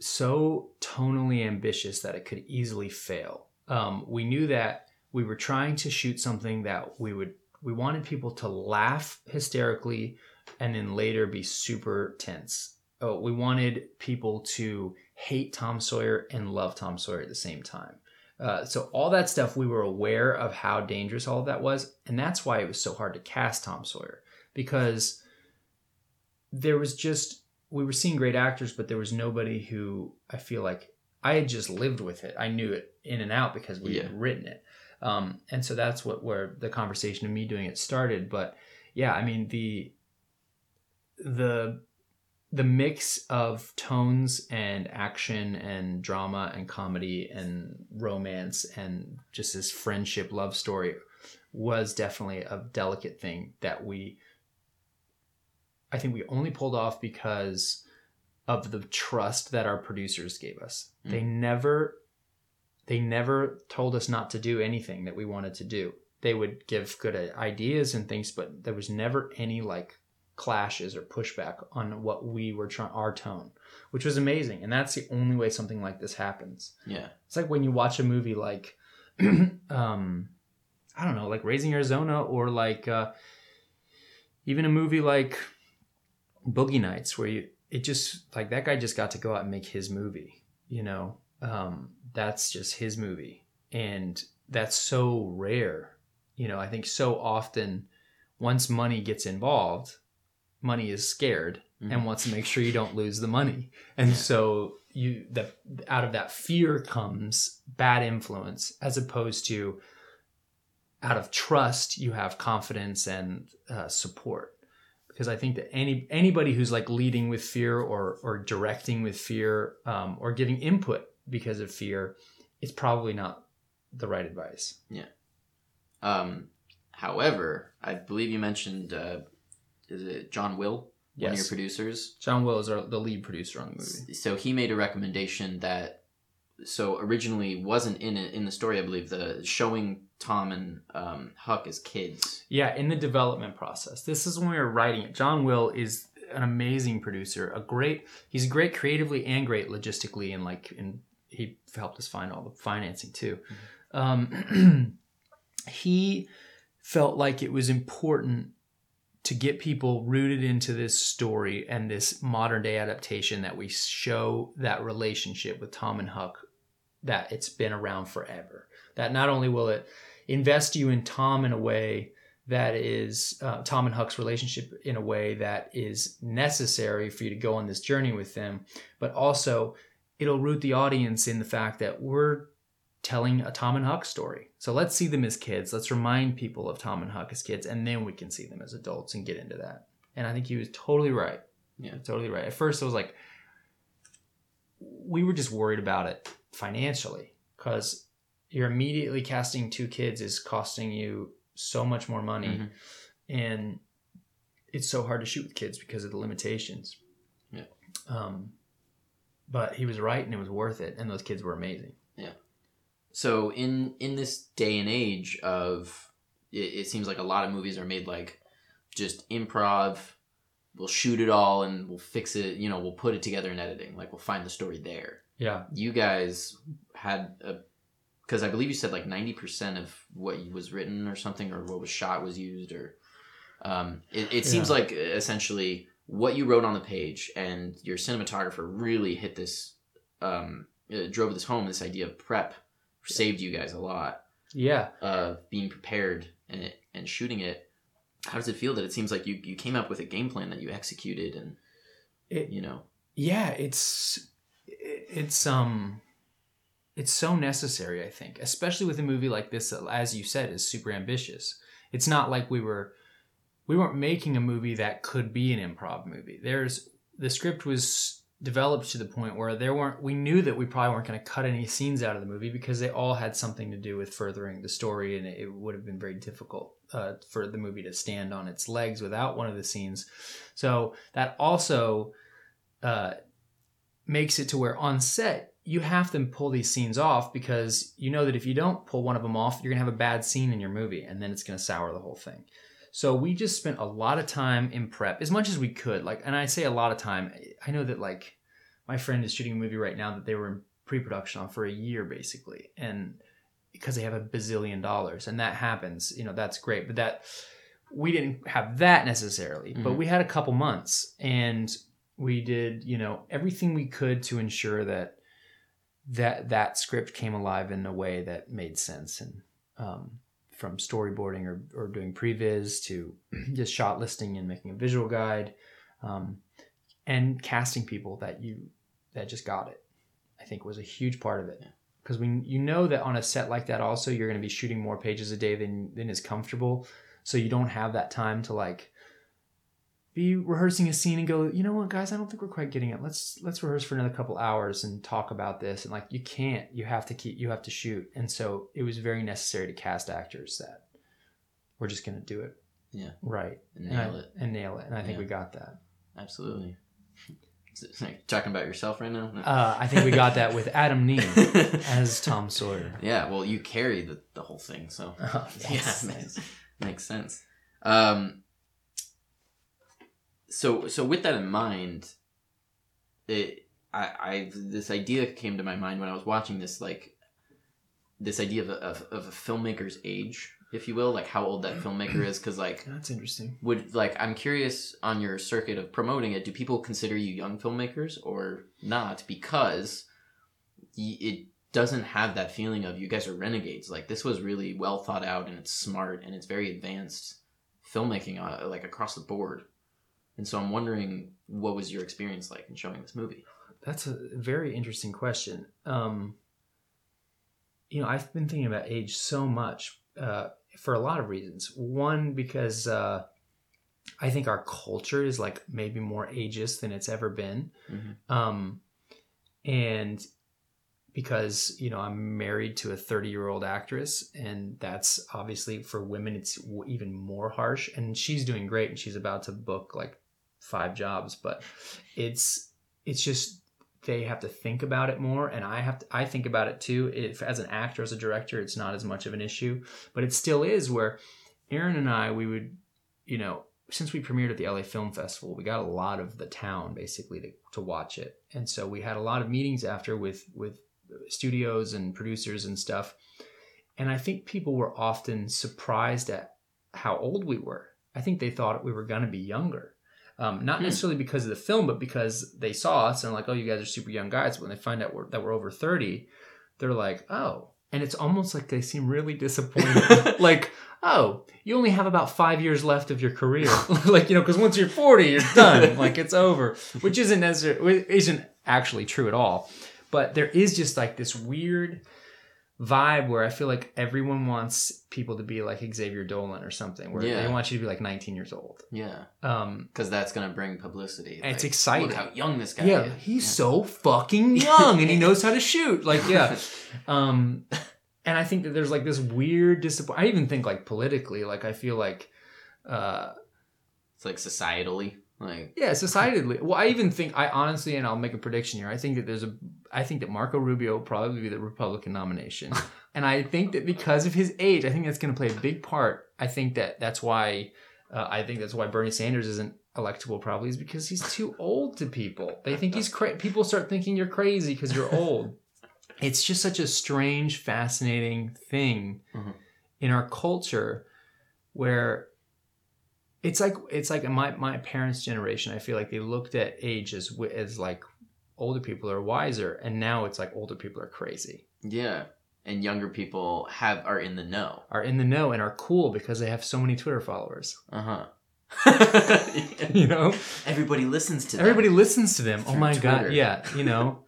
so tonally ambitious that it could easily fail. Um, we knew that we were trying to shoot something that we would we wanted people to laugh hysterically and then later be super tense. Oh, we wanted people to hate Tom Sawyer and love Tom Sawyer at the same time. Uh, so all that stuff we were aware of how dangerous all of that was, and that's why it was so hard to cast Tom Sawyer because there was just we were seeing great actors, but there was nobody who I feel like I had just lived with it. I knew it in and out because we Yeah. had written it, um, and so that's what where the conversation of me doing it started. But yeah, I mean the the the mix of tones and action and drama and comedy and romance and just this friendship love story was definitely a delicate thing that we I think we only pulled off because of the trust that our producers gave us. Mm. They never they never told us not to do anything that we wanted to do. They would give good ideas and things, but there was never any like clashes or pushback on what we were trying our tone, which was amazing. And that's the only way something like this happens. Yeah. It's like when you watch a movie like, [clears throat] um, I don't know, like Raising Arizona, or like uh, even a movie like Boogie Nights, where you it just like that guy just got to go out and make his movie. You know, um, that's just his movie, and that's so rare. You know, I think so often once money gets involved, money is scared Mhm. and wants to make sure you don't lose the money. And so you that out of that fear comes bad influence as opposed to out of trust you have confidence and uh, support because I think that any anybody who's like leading with fear or or directing with fear um, or giving input because of fear, it's probably not the right advice. Yeah. Um, however, I believe you mentioned uh, is it John Will, one of your producers? John Will is our, the lead producer on the movie. So he made a recommendation that so originally wasn't in it in the story. I believe the showing Tom and um, Huck as kids. Yeah, in the development process. This is when we were writing it. John Will is an amazing producer, a great he's great creatively and great logistically and like and he helped us find all the financing too. Um, [clears throat] he felt like it was important to get people rooted into this story and this modern day adaptation that we show that relationship with Tom and Huck that it's been around forever. That not only will it invest you in Tom in a way that is uh, Tom and Huck's relationship in a way that is necessary for you to go on this journey with them, but also it'll root the audience in the fact that we're telling a Tom and Huck story. So let's see them as kids. Let's remind people of Tom and Huck as kids, and then we can see them as adults and get into that. And I think he was totally right. Yeah. totally right. At first, I was like, we were just worried about it financially because you're immediately casting two kids is costing you so much more money, Mhm. and it's so hard to shoot with kids because of the limitations. Yeah. Um, but he was right, and it was worth it, and those kids were amazing. Yeah. So in in this day and age of it, it seems like a lot of movies are made like just improv. We'll shoot it all and we'll fix it. You know, we'll put it together in editing. Like we'll find the story there. Yeah. You guys had a because I believe you said like ninety percent of what was written or something or what was shot was used or um, it, it seems Yeah. like essentially what you wrote on the page and your cinematographer really hit this um, drove this home this idea of prep saved you guys a lot Yeah. uh, being prepared and and shooting it. How does it feel that it seems like you, you came up with a game plan that you executed and It, you know yeah it's it's um it's so necessary i think especially with a movie like this that, as you said is super ambitious. It's not like we were we weren't making a movie that could be an improv movie. There's the script was developed to the point where there weren't we knew that we probably weren't going to cut any scenes out of the movie because they all had something to do with furthering the story and it would have been very difficult uh, for the movie to stand on its legs without one of the scenes. So that also uh, makes it to where on set you have to pull these scenes off because you know that if you don't pull one of them off, you're gonna have a bad scene in your movie, and then it's gonna sour the whole thing. So we just spent a lot of time in prep, as much as we could. Like, and I say a lot of time. I know that like my friend is shooting a movie right now that they were in pre-production on for a year basically, and because they have a bazillion dollars, and that happens, you know, that's great. But that we didn't have that necessarily, but Mhm. we had a couple months, and we did you know everything we could to ensure that that that script came alive in a way that made sense. And um, from storyboarding or, or doing previs to [clears throat] just shot listing and making a visual guide um, and casting people that you that just got it i think was a huge part of it. Because when you know that on a set like that also you're going to be shooting more pages a day than than is comfortable. So you don't have that time to like be rehearsing a scene and go you know what guys i don't think we're quite getting it let's let's rehearse for another couple hours and talk about this and like you can't you have to keep you have to shoot and so it was very necessary to cast actors that we're just going to do it Yeah. Right. and And I- nail it. And nail it. And I think Yeah. we got that. Absolutely. [laughs] Like, talking about yourself right now? No. Uh, I think we got that with Adam Nee [laughs] as Tom Sawyer. yeah, well, you carry the, the whole thing, so [laughs] Oh, yes. yeah, makes, makes sense. Um, so so with that in mind, it I I this idea came to my mind when I was watching this like this idea of a, of, of a filmmaker's age, if you will, like how old that filmmaker is, because like That's interesting. would like I'm curious on your circuit of promoting it. Do people consider you young filmmakers or not? Because y- it doesn't have that feeling of you guys are renegades. Like this was really well thought out and it's smart and it's very advanced filmmaking, uh, like across the board. And so I'm wondering what was your experience like in showing this movie? That's a very interesting question. Um, you know, I've been thinking about age so much uh, for a lot of reasons. One, because uh, I think our culture is like maybe more ageist than it's ever been. Mhm. Um, and because, you know, I'm married to a 30 year old actress, and that's obviously for women, it's even more harsh. And she's doing great, and she's about to book like five jobs, but it's, it's just they have to think about it more and i have to i think about it too. If as an actor as a director it's not as much of an issue but it still is where aaron and i we would you know since we premiered at the la film festival we got a lot of the town basically to, to watch it. And so we had a lot of meetings after with with studios and producers and stuff. And i think people were often surprised at how old we were. I think they thought we were going to be younger um, not Hmm. necessarily because of the film, but because they saw us and like, oh, you guys are super young guys. But when they find out we're, that we're over thirty, they're like, oh, and it's almost like they seem really disappointed. [laughs] like, oh, you only have about five years left of your career. [laughs] like, you know, because once you're forty, you're done. [laughs] like it's over, which isn't necessarily isn't actually true at all. But there is just like this weird vibe where I feel like everyone wants people to be like Xavier Dolan or something, where Yeah. they want you to be like 19 years old. Yeah, Um, because that's gonna bring publicity. It's Like, exciting. Look how young this guy yeah, is. he's Yeah. so fucking [laughs] young and he knows how to shoot. Like, yeah. [laughs] Um, and I think that there's like this weird disappointment. I even think like politically, like I feel like, uh, It's like societally, like yeah, societally. Well, I even think I honestly, and I'll make a prediction here. I think that there's a, I think that Marco Rubio will probably be the Republican nomination, [laughs] and I think that because of his age, I think that's going to play a big part. I think that that's why, uh, I think that's why Bernie Sanders isn't electable. Probably is because he's too old to people. They think he's crazy. People start thinking you're crazy because you're old. [laughs] it's just such a strange, fascinating thing Mhm. in our culture where it's like it's like my my parents' generation. I feel like they looked at age as as like older people are wiser, and now it's like older people are crazy, yeah. And younger people have are in the know. are in the know, and are cool because they have so many Twitter followers. Uh huh. [laughs] You know, [laughs] Everybody listens to them. everybody listens to them. Oh my god, yeah. You know,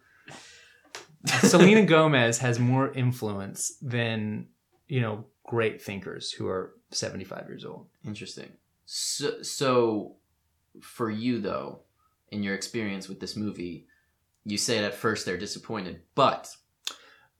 [laughs] Selena Gomez has more influence than you know great thinkers who are seventy five years old. Interesting. So, so for you though, in your experience with this movie, you said at first they're disappointed, but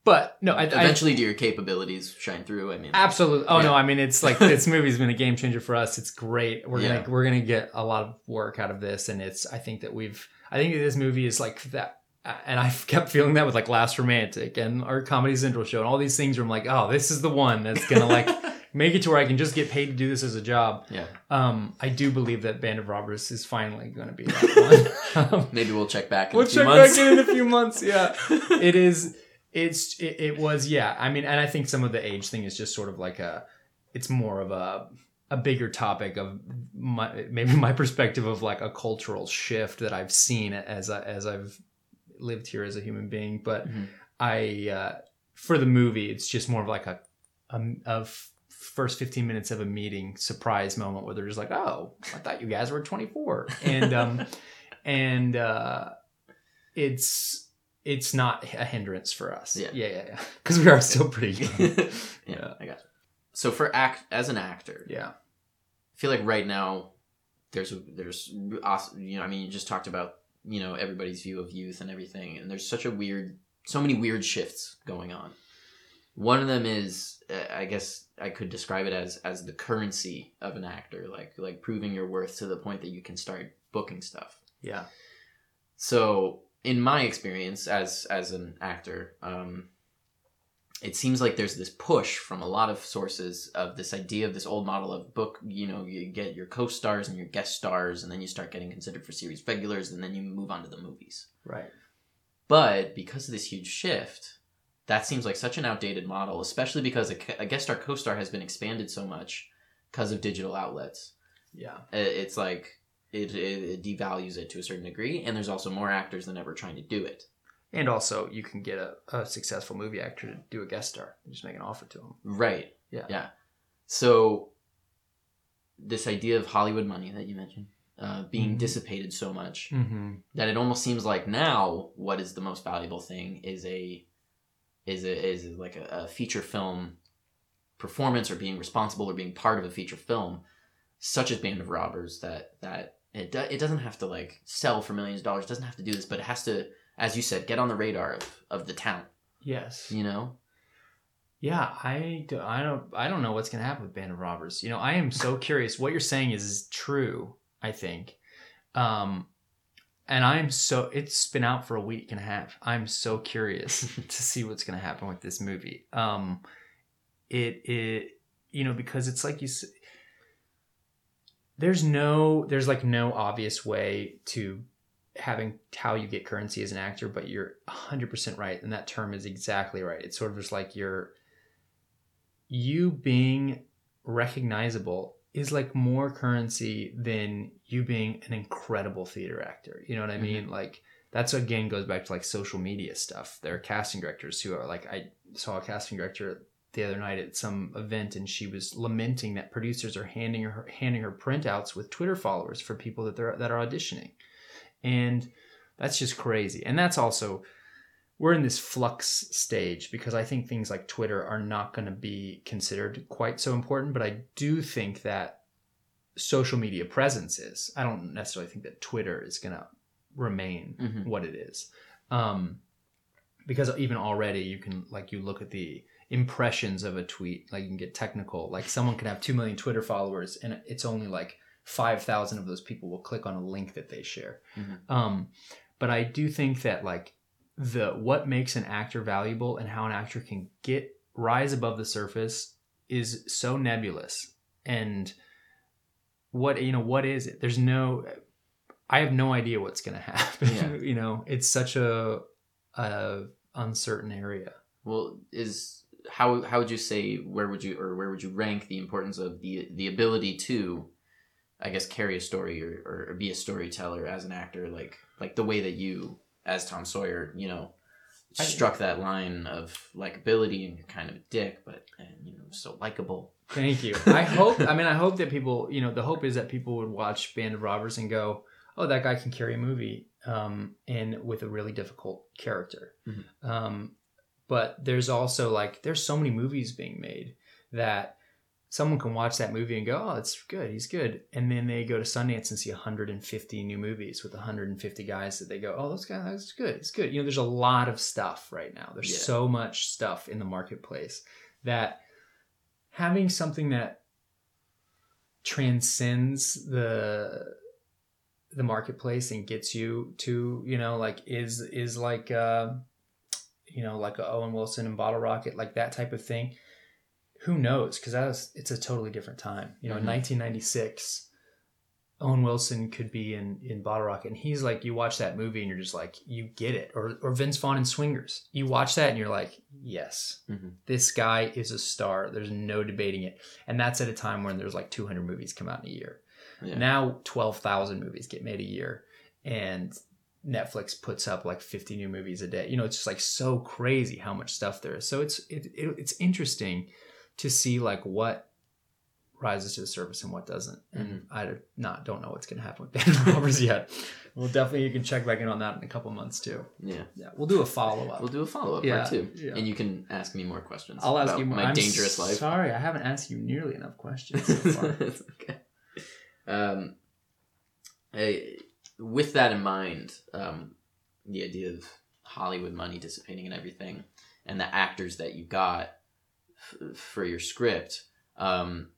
But no, I, I eventually do your capabilities shine through? I mean, Absolutely. Oh Yeah. no, I mean it's like this [laughs] movie's been a game changer for us. It's great. We're Yeah. gonna we're gonna get a lot of work out of this, and it's I think that we've I think that this movie is like that. And I've kept feeling that with like Last Romantic and our Comedy Central show and all these things where I'm like, oh, this is the one that's gonna like [laughs] make it to where I can just get paid to do this as a job. yeah. Um, I do believe that Band of Robbers is finally gonna be that [laughs] one. Um, [laughs] Maybe we'll check back in we'll a few check months. back in in a few months. Yeah [laughs] it is it's it, it was yeah i mean and i think some of the age thing is just sort of like a it's more of a a bigger topic of my maybe my perspective of like a cultural shift that i've seen as I, as i've lived here as a human being but Mhm. i uh for the movie it's just more of like a a, a f- first 15 minutes of a meeting surprise moment where they're just like oh i thought you guys were 24 and um [laughs] and uh it's it's not a hindrance for us. Yeah. yeah, yeah, yeah. Because we are still pretty young. [laughs] yeah, Yeah. I got you. So for act as an actor, yeah, I feel like right now there's a, there's you know I mean you just talked about you know everybody's view of youth and everything and there's such a weird so many weird shifts going on. One of them is, uh, I guess I could describe it as as the currency of an actor, like like proving your worth to the point that you can start booking stuff. Yeah. So, in my experience as as an actor, um, it seems like there's this push from a lot of sources of this idea of this old model of book. You know, you get your co-stars and your guest stars, and then you start getting considered for series regulars, and then you move on to the movies. Right. But because of this huge shift, that seems like such an outdated model, especially because a, a guest star co-star has been expanded so much because of digital outlets. Yeah. It's like it, it, it devalues it to a certain degree, and there's also more actors than ever trying to do it. And also, you can get a, a successful movie actor to do a guest star. You just make an offer to him. Right. Yeah. Yeah. So this idea of Hollywood money that you mentioned uh, being Mhm. dissipated so much Mm-hmm. that it almost seems like now what is the most valuable thing is a is a, is like a, a feature film performance or being responsible or being part of a feature film such as Band of Robbers that that it, do, it doesn't have to like sell for millions of dollars it doesn't have to do this but it has to as you said get on the radar of, of the talent Yes. you know Yeah, I, do, I don't I don't know what's gonna happen with Band of Robbers. You know, I am so curious. What you're saying is, is true. I think, um, and I'm so it's been out for a week and a half. I'm so curious [laughs] to see what's gonna happen with this movie. Um, it it you know because it's like you. There's no there's like no obvious way to having how you get currency as an actor, but you're 100% right. And that term is exactly right. It's sort of just like you're, you being recognizable is like more currency than you being an incredible theater actor. You know what I mm-hmm. mean? Like, that's again goes back to like social media stuff. There are casting directors who are like, I saw a casting director the other night at some event and she was lamenting that producers are handing her handing her printouts with Twitter followers for people that they're that are auditioning and that's just crazy and that's also we're in this flux stage because i think things like twitter are not going to be considered quite so important but i do think that social media presence is i don't necessarily think that twitter is going to remain Mhm. what it is um, because even already you can like you look at the impressions of a tweet like you can get technical like someone can have 2 million twitter followers and it's only like 5000 of those people will click on a link that they share Mhm. um, but i do think that like the what makes an actor valuable and how an actor can get rise above the surface is so nebulous. And what you know what is it? There's no i have no idea what's going [laughs] to happen Yeah. you know? It's such a, a uncertain area. Well, is how how would you say where would you or where would you rank the importance of the the ability to, I guess, carry a story or, or, or be a storyteller as an actor, like like the way that you as Tom Sawyer, you know, struck that line of likability and you're kind of a dick, but and, you know so likable. Thank you. I [laughs] hope. I mean, I hope that people, you know, the hope is that people would watch Band of Robbers and go, "Oh, that guy can carry a movie," um, and with a really difficult character. Mhm. Um, but there's also like, there's so many movies being made that someone can watch that movie and go, "Oh, it's good. He's good," and then they go to Sundance and see 150 new movies with 150 guys that they go, "Oh, those guys, that's good. It's good." You know, there's a lot of stuff right now. There's Yeah. so much stuff in the marketplace that having something that transcends the the marketplace and gets you to you know like is is like uh you know like a Owen Wilson and Bottle Rocket like that type of thing who knows because that was it's a totally different time you know in Mhm. 1996 Owen Wilson could be in in Bottle Rocket and he's like you watch that movie and you're just like you get it or or Vince Vaughn in Swingers you watch that and you're like yes Mhm. this guy is a star there's no debating it and that's at a time when there's like 200 movies come out in a year Yeah. now 12,000 movies get made a year and Netflix puts up like 50 new movies a day. You know, it's just like so crazy how much stuff there is. So it's it, it, it's interesting to see like what rises to the surface and what doesn't. And I do not don't know what's going to happen with Band [laughs] Robbers yet. Well, definitely you can check back in on that in a couple months too. yeah. Yeah, we'll do a follow up. We'll do a follow up Yeah, part two, yeah. and you can ask me more questions. I'll ask you more. my I'm dangerous life. Sorry, I haven't asked you nearly enough questions so far. [laughs] it's okay. Um, I- with that in mind, um, the idea of Hollywood money dissipating and everything, and the actors that you got, f- for your script. Um,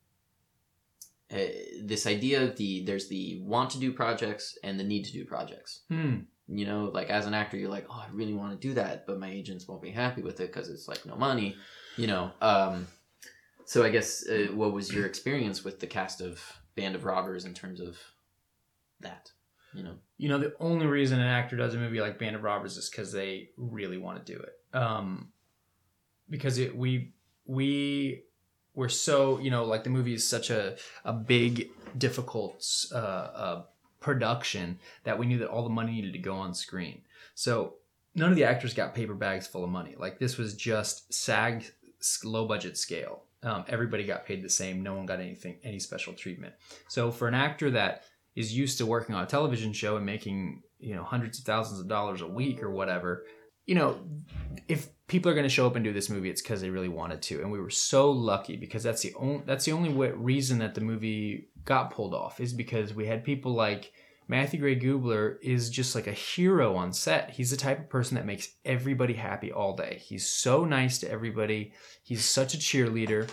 uh, this idea of the there's the want to do projects and the need to do projects. Hmm. You know, like as an actor, you're like, oh, I really want to do that, but my agents won't be happy with it because it's like no money. You know. Um, so I guess uh, what was your experience with the cast of Band of Robbers in terms of that? You know. you know the only reason an actor does a movie like band of robbers is because they really want to do it um because it we we were so you know like the movie is such a a big difficult uh, uh production that we knew that all the money needed to go on screen. So none of the actors got paper bags full of money. Like this was just sag low budget scale. Um, everybody got paid the same. No one got anything any special treatment. So for an actor that is used to working on a television show and making you know hundreds of thousands of dollars a week or whatever you know if people are going to show up and do this movie it's because they really wanted to and we were so lucky because that's the only that's the only way, reason that the movie got pulled off is because we had people like Matthew Gray Gubler is just like a hero on set. He's the type of person that makes everybody happy all day. He's so nice to everybody. He's such a cheerleader.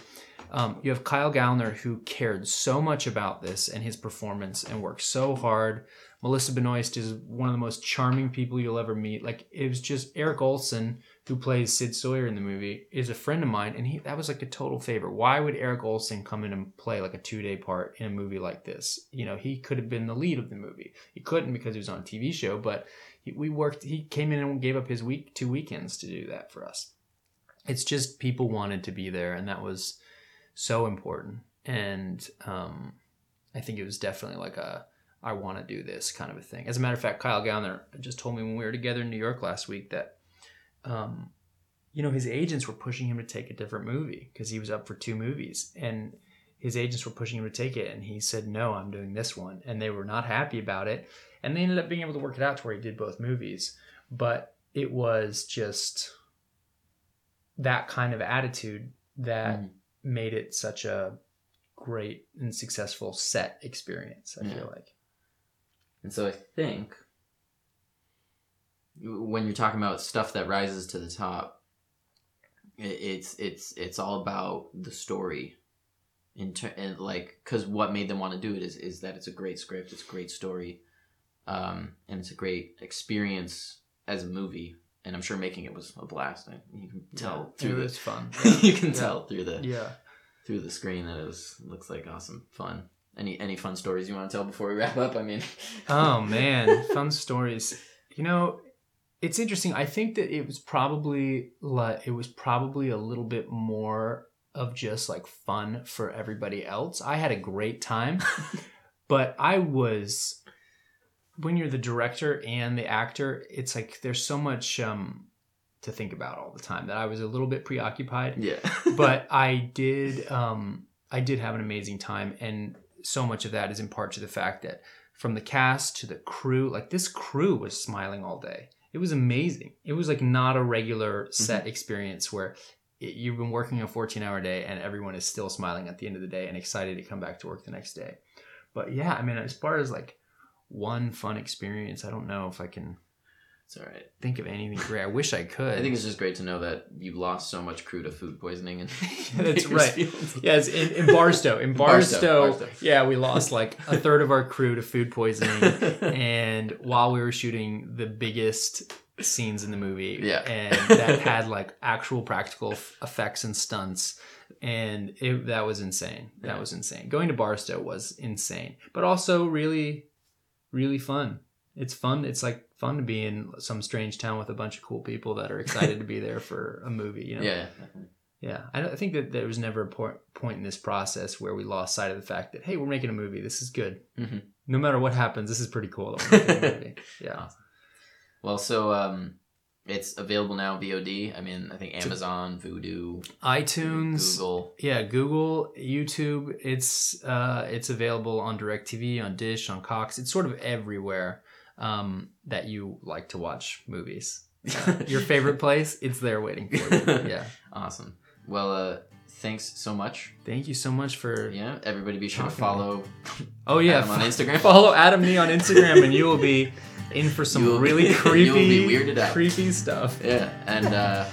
Um, you have Kyle Gallner who cared so much about this and his performance and worked so hard. Melissa Benoist is one of the most charming people you'll ever meet. Like it was just Eric Olsen who plays Sid Sawyer in the movie is a friend of mine and he that was like a total favor. Why would Eric Olsen come in and play like a 2-day part in a movie like this? You know, he could have been the lead of the movie. He couldn't because he was on a TV show, but he, we worked he came in and gave up his week two weekends to do that for us. It's just people wanted to be there and that was so important. And um, I think it was definitely like a I want to do this kind of a thing. As a matter of fact, Kyle Gallner just told me when we were together in New York last week that, um, you know, his agents were pushing him to take a different movie because he was up for two movies, and his agents were pushing him to take it, and he said, "No, I'm doing this one," and they were not happy about it, and they ended up being able to work it out to where he did both movies, but it was just that kind of attitude that Mhm. made it such a great and successful set experience. I Yeah. feel like. And so I think when you're talking about stuff that rises to the top, it's it's it's all about the story. In ter- and like, because what made them want to do it is is that it's a great script, it's a great story, um, and it's a great experience as a movie. And I'm sure making it was a blast. I, you can tell it through the was fun. [laughs] you can Yeah. tell through the Yeah. through the screen that it was looks like awesome fun. Any any fun stories you want to tell before we wrap up? I mean, Oh [laughs] man, fun stories. You know, it's interesting. I think that it was probably like it was probably a little bit more of just like fun for everybody else. I had a great time, [laughs] but I was when you're the director and the actor, it's like there's so much um to think about all the time that I was a little bit preoccupied. yeah, [laughs] but I did um I did have an amazing time and so much of that is in part to the fact that from the cast to the crew like this crew was smiling all day. It was amazing. It was like not a regular mm-hmm. set experience where it, you've been working a 14 hour day and everyone is still smiling at the end of the day and excited to come back to work the next day. But yeah, I mean as far as like one fun experience, I don't know if I can it's all right. think of anything great. I wish I could. I think it's just great to know that you lost so much crew to food poisoning and [laughs] [laughs] That's right. Yes, in, in Barstow. In [laughs] Barstow, Barstow, yeah, we lost like a third of our crew to food poisoning. and while we were shooting the biggest scenes in the movie, Yeah. and that had like actual practical effects and stunts, and it, that was insane. That Yeah. was insane. Going to Barstow was insane, but also really, really fun. It's fun. It's like fun to be in some strange town with a bunch of cool people that are excited to be there for a movie. You know, yeah, yeah, I, I think that there was never a point, point in this process where we lost sight of the fact that hey, we're making a movie. This is good. Mhm. No matter what happens, this is pretty cool. That we're making a movie. [laughs] Yeah, Well, so um, it's available now VOD. I mean, I think Amazon, Vudu, iTunes. Google. Yeah, Google, YouTube. It's uh, it's available on DirecTV, on Dish, on Cox. It's sort of everywhere um, that you like to watch movies. [laughs] Your favorite place, it's there waiting for you. [laughs] Yeah. Awesome. Well, uh, thanks so much. Thank you so much for. Yeah, everybody be sure to Talking to me. follow Oh yeah, Adam on Instagram. [laughs] Follow Adam Nee on Instagram, and you will be in for some You will be- really you will creepy, be weirded out. creepy stuff. Yeah, and uh,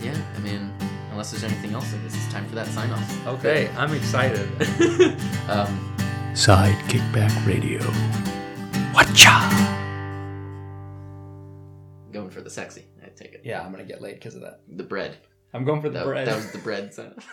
yeah, I mean, unless there's anything else, I guess it's time for that sign off. Okay, I'm excited. um, Side Kickback Radio. Watcha! going for the sexy. I take it. Yeah, I'm gonna get late because of that. The bread. I'm going for the That, bread. that was the bread sound. [laughs]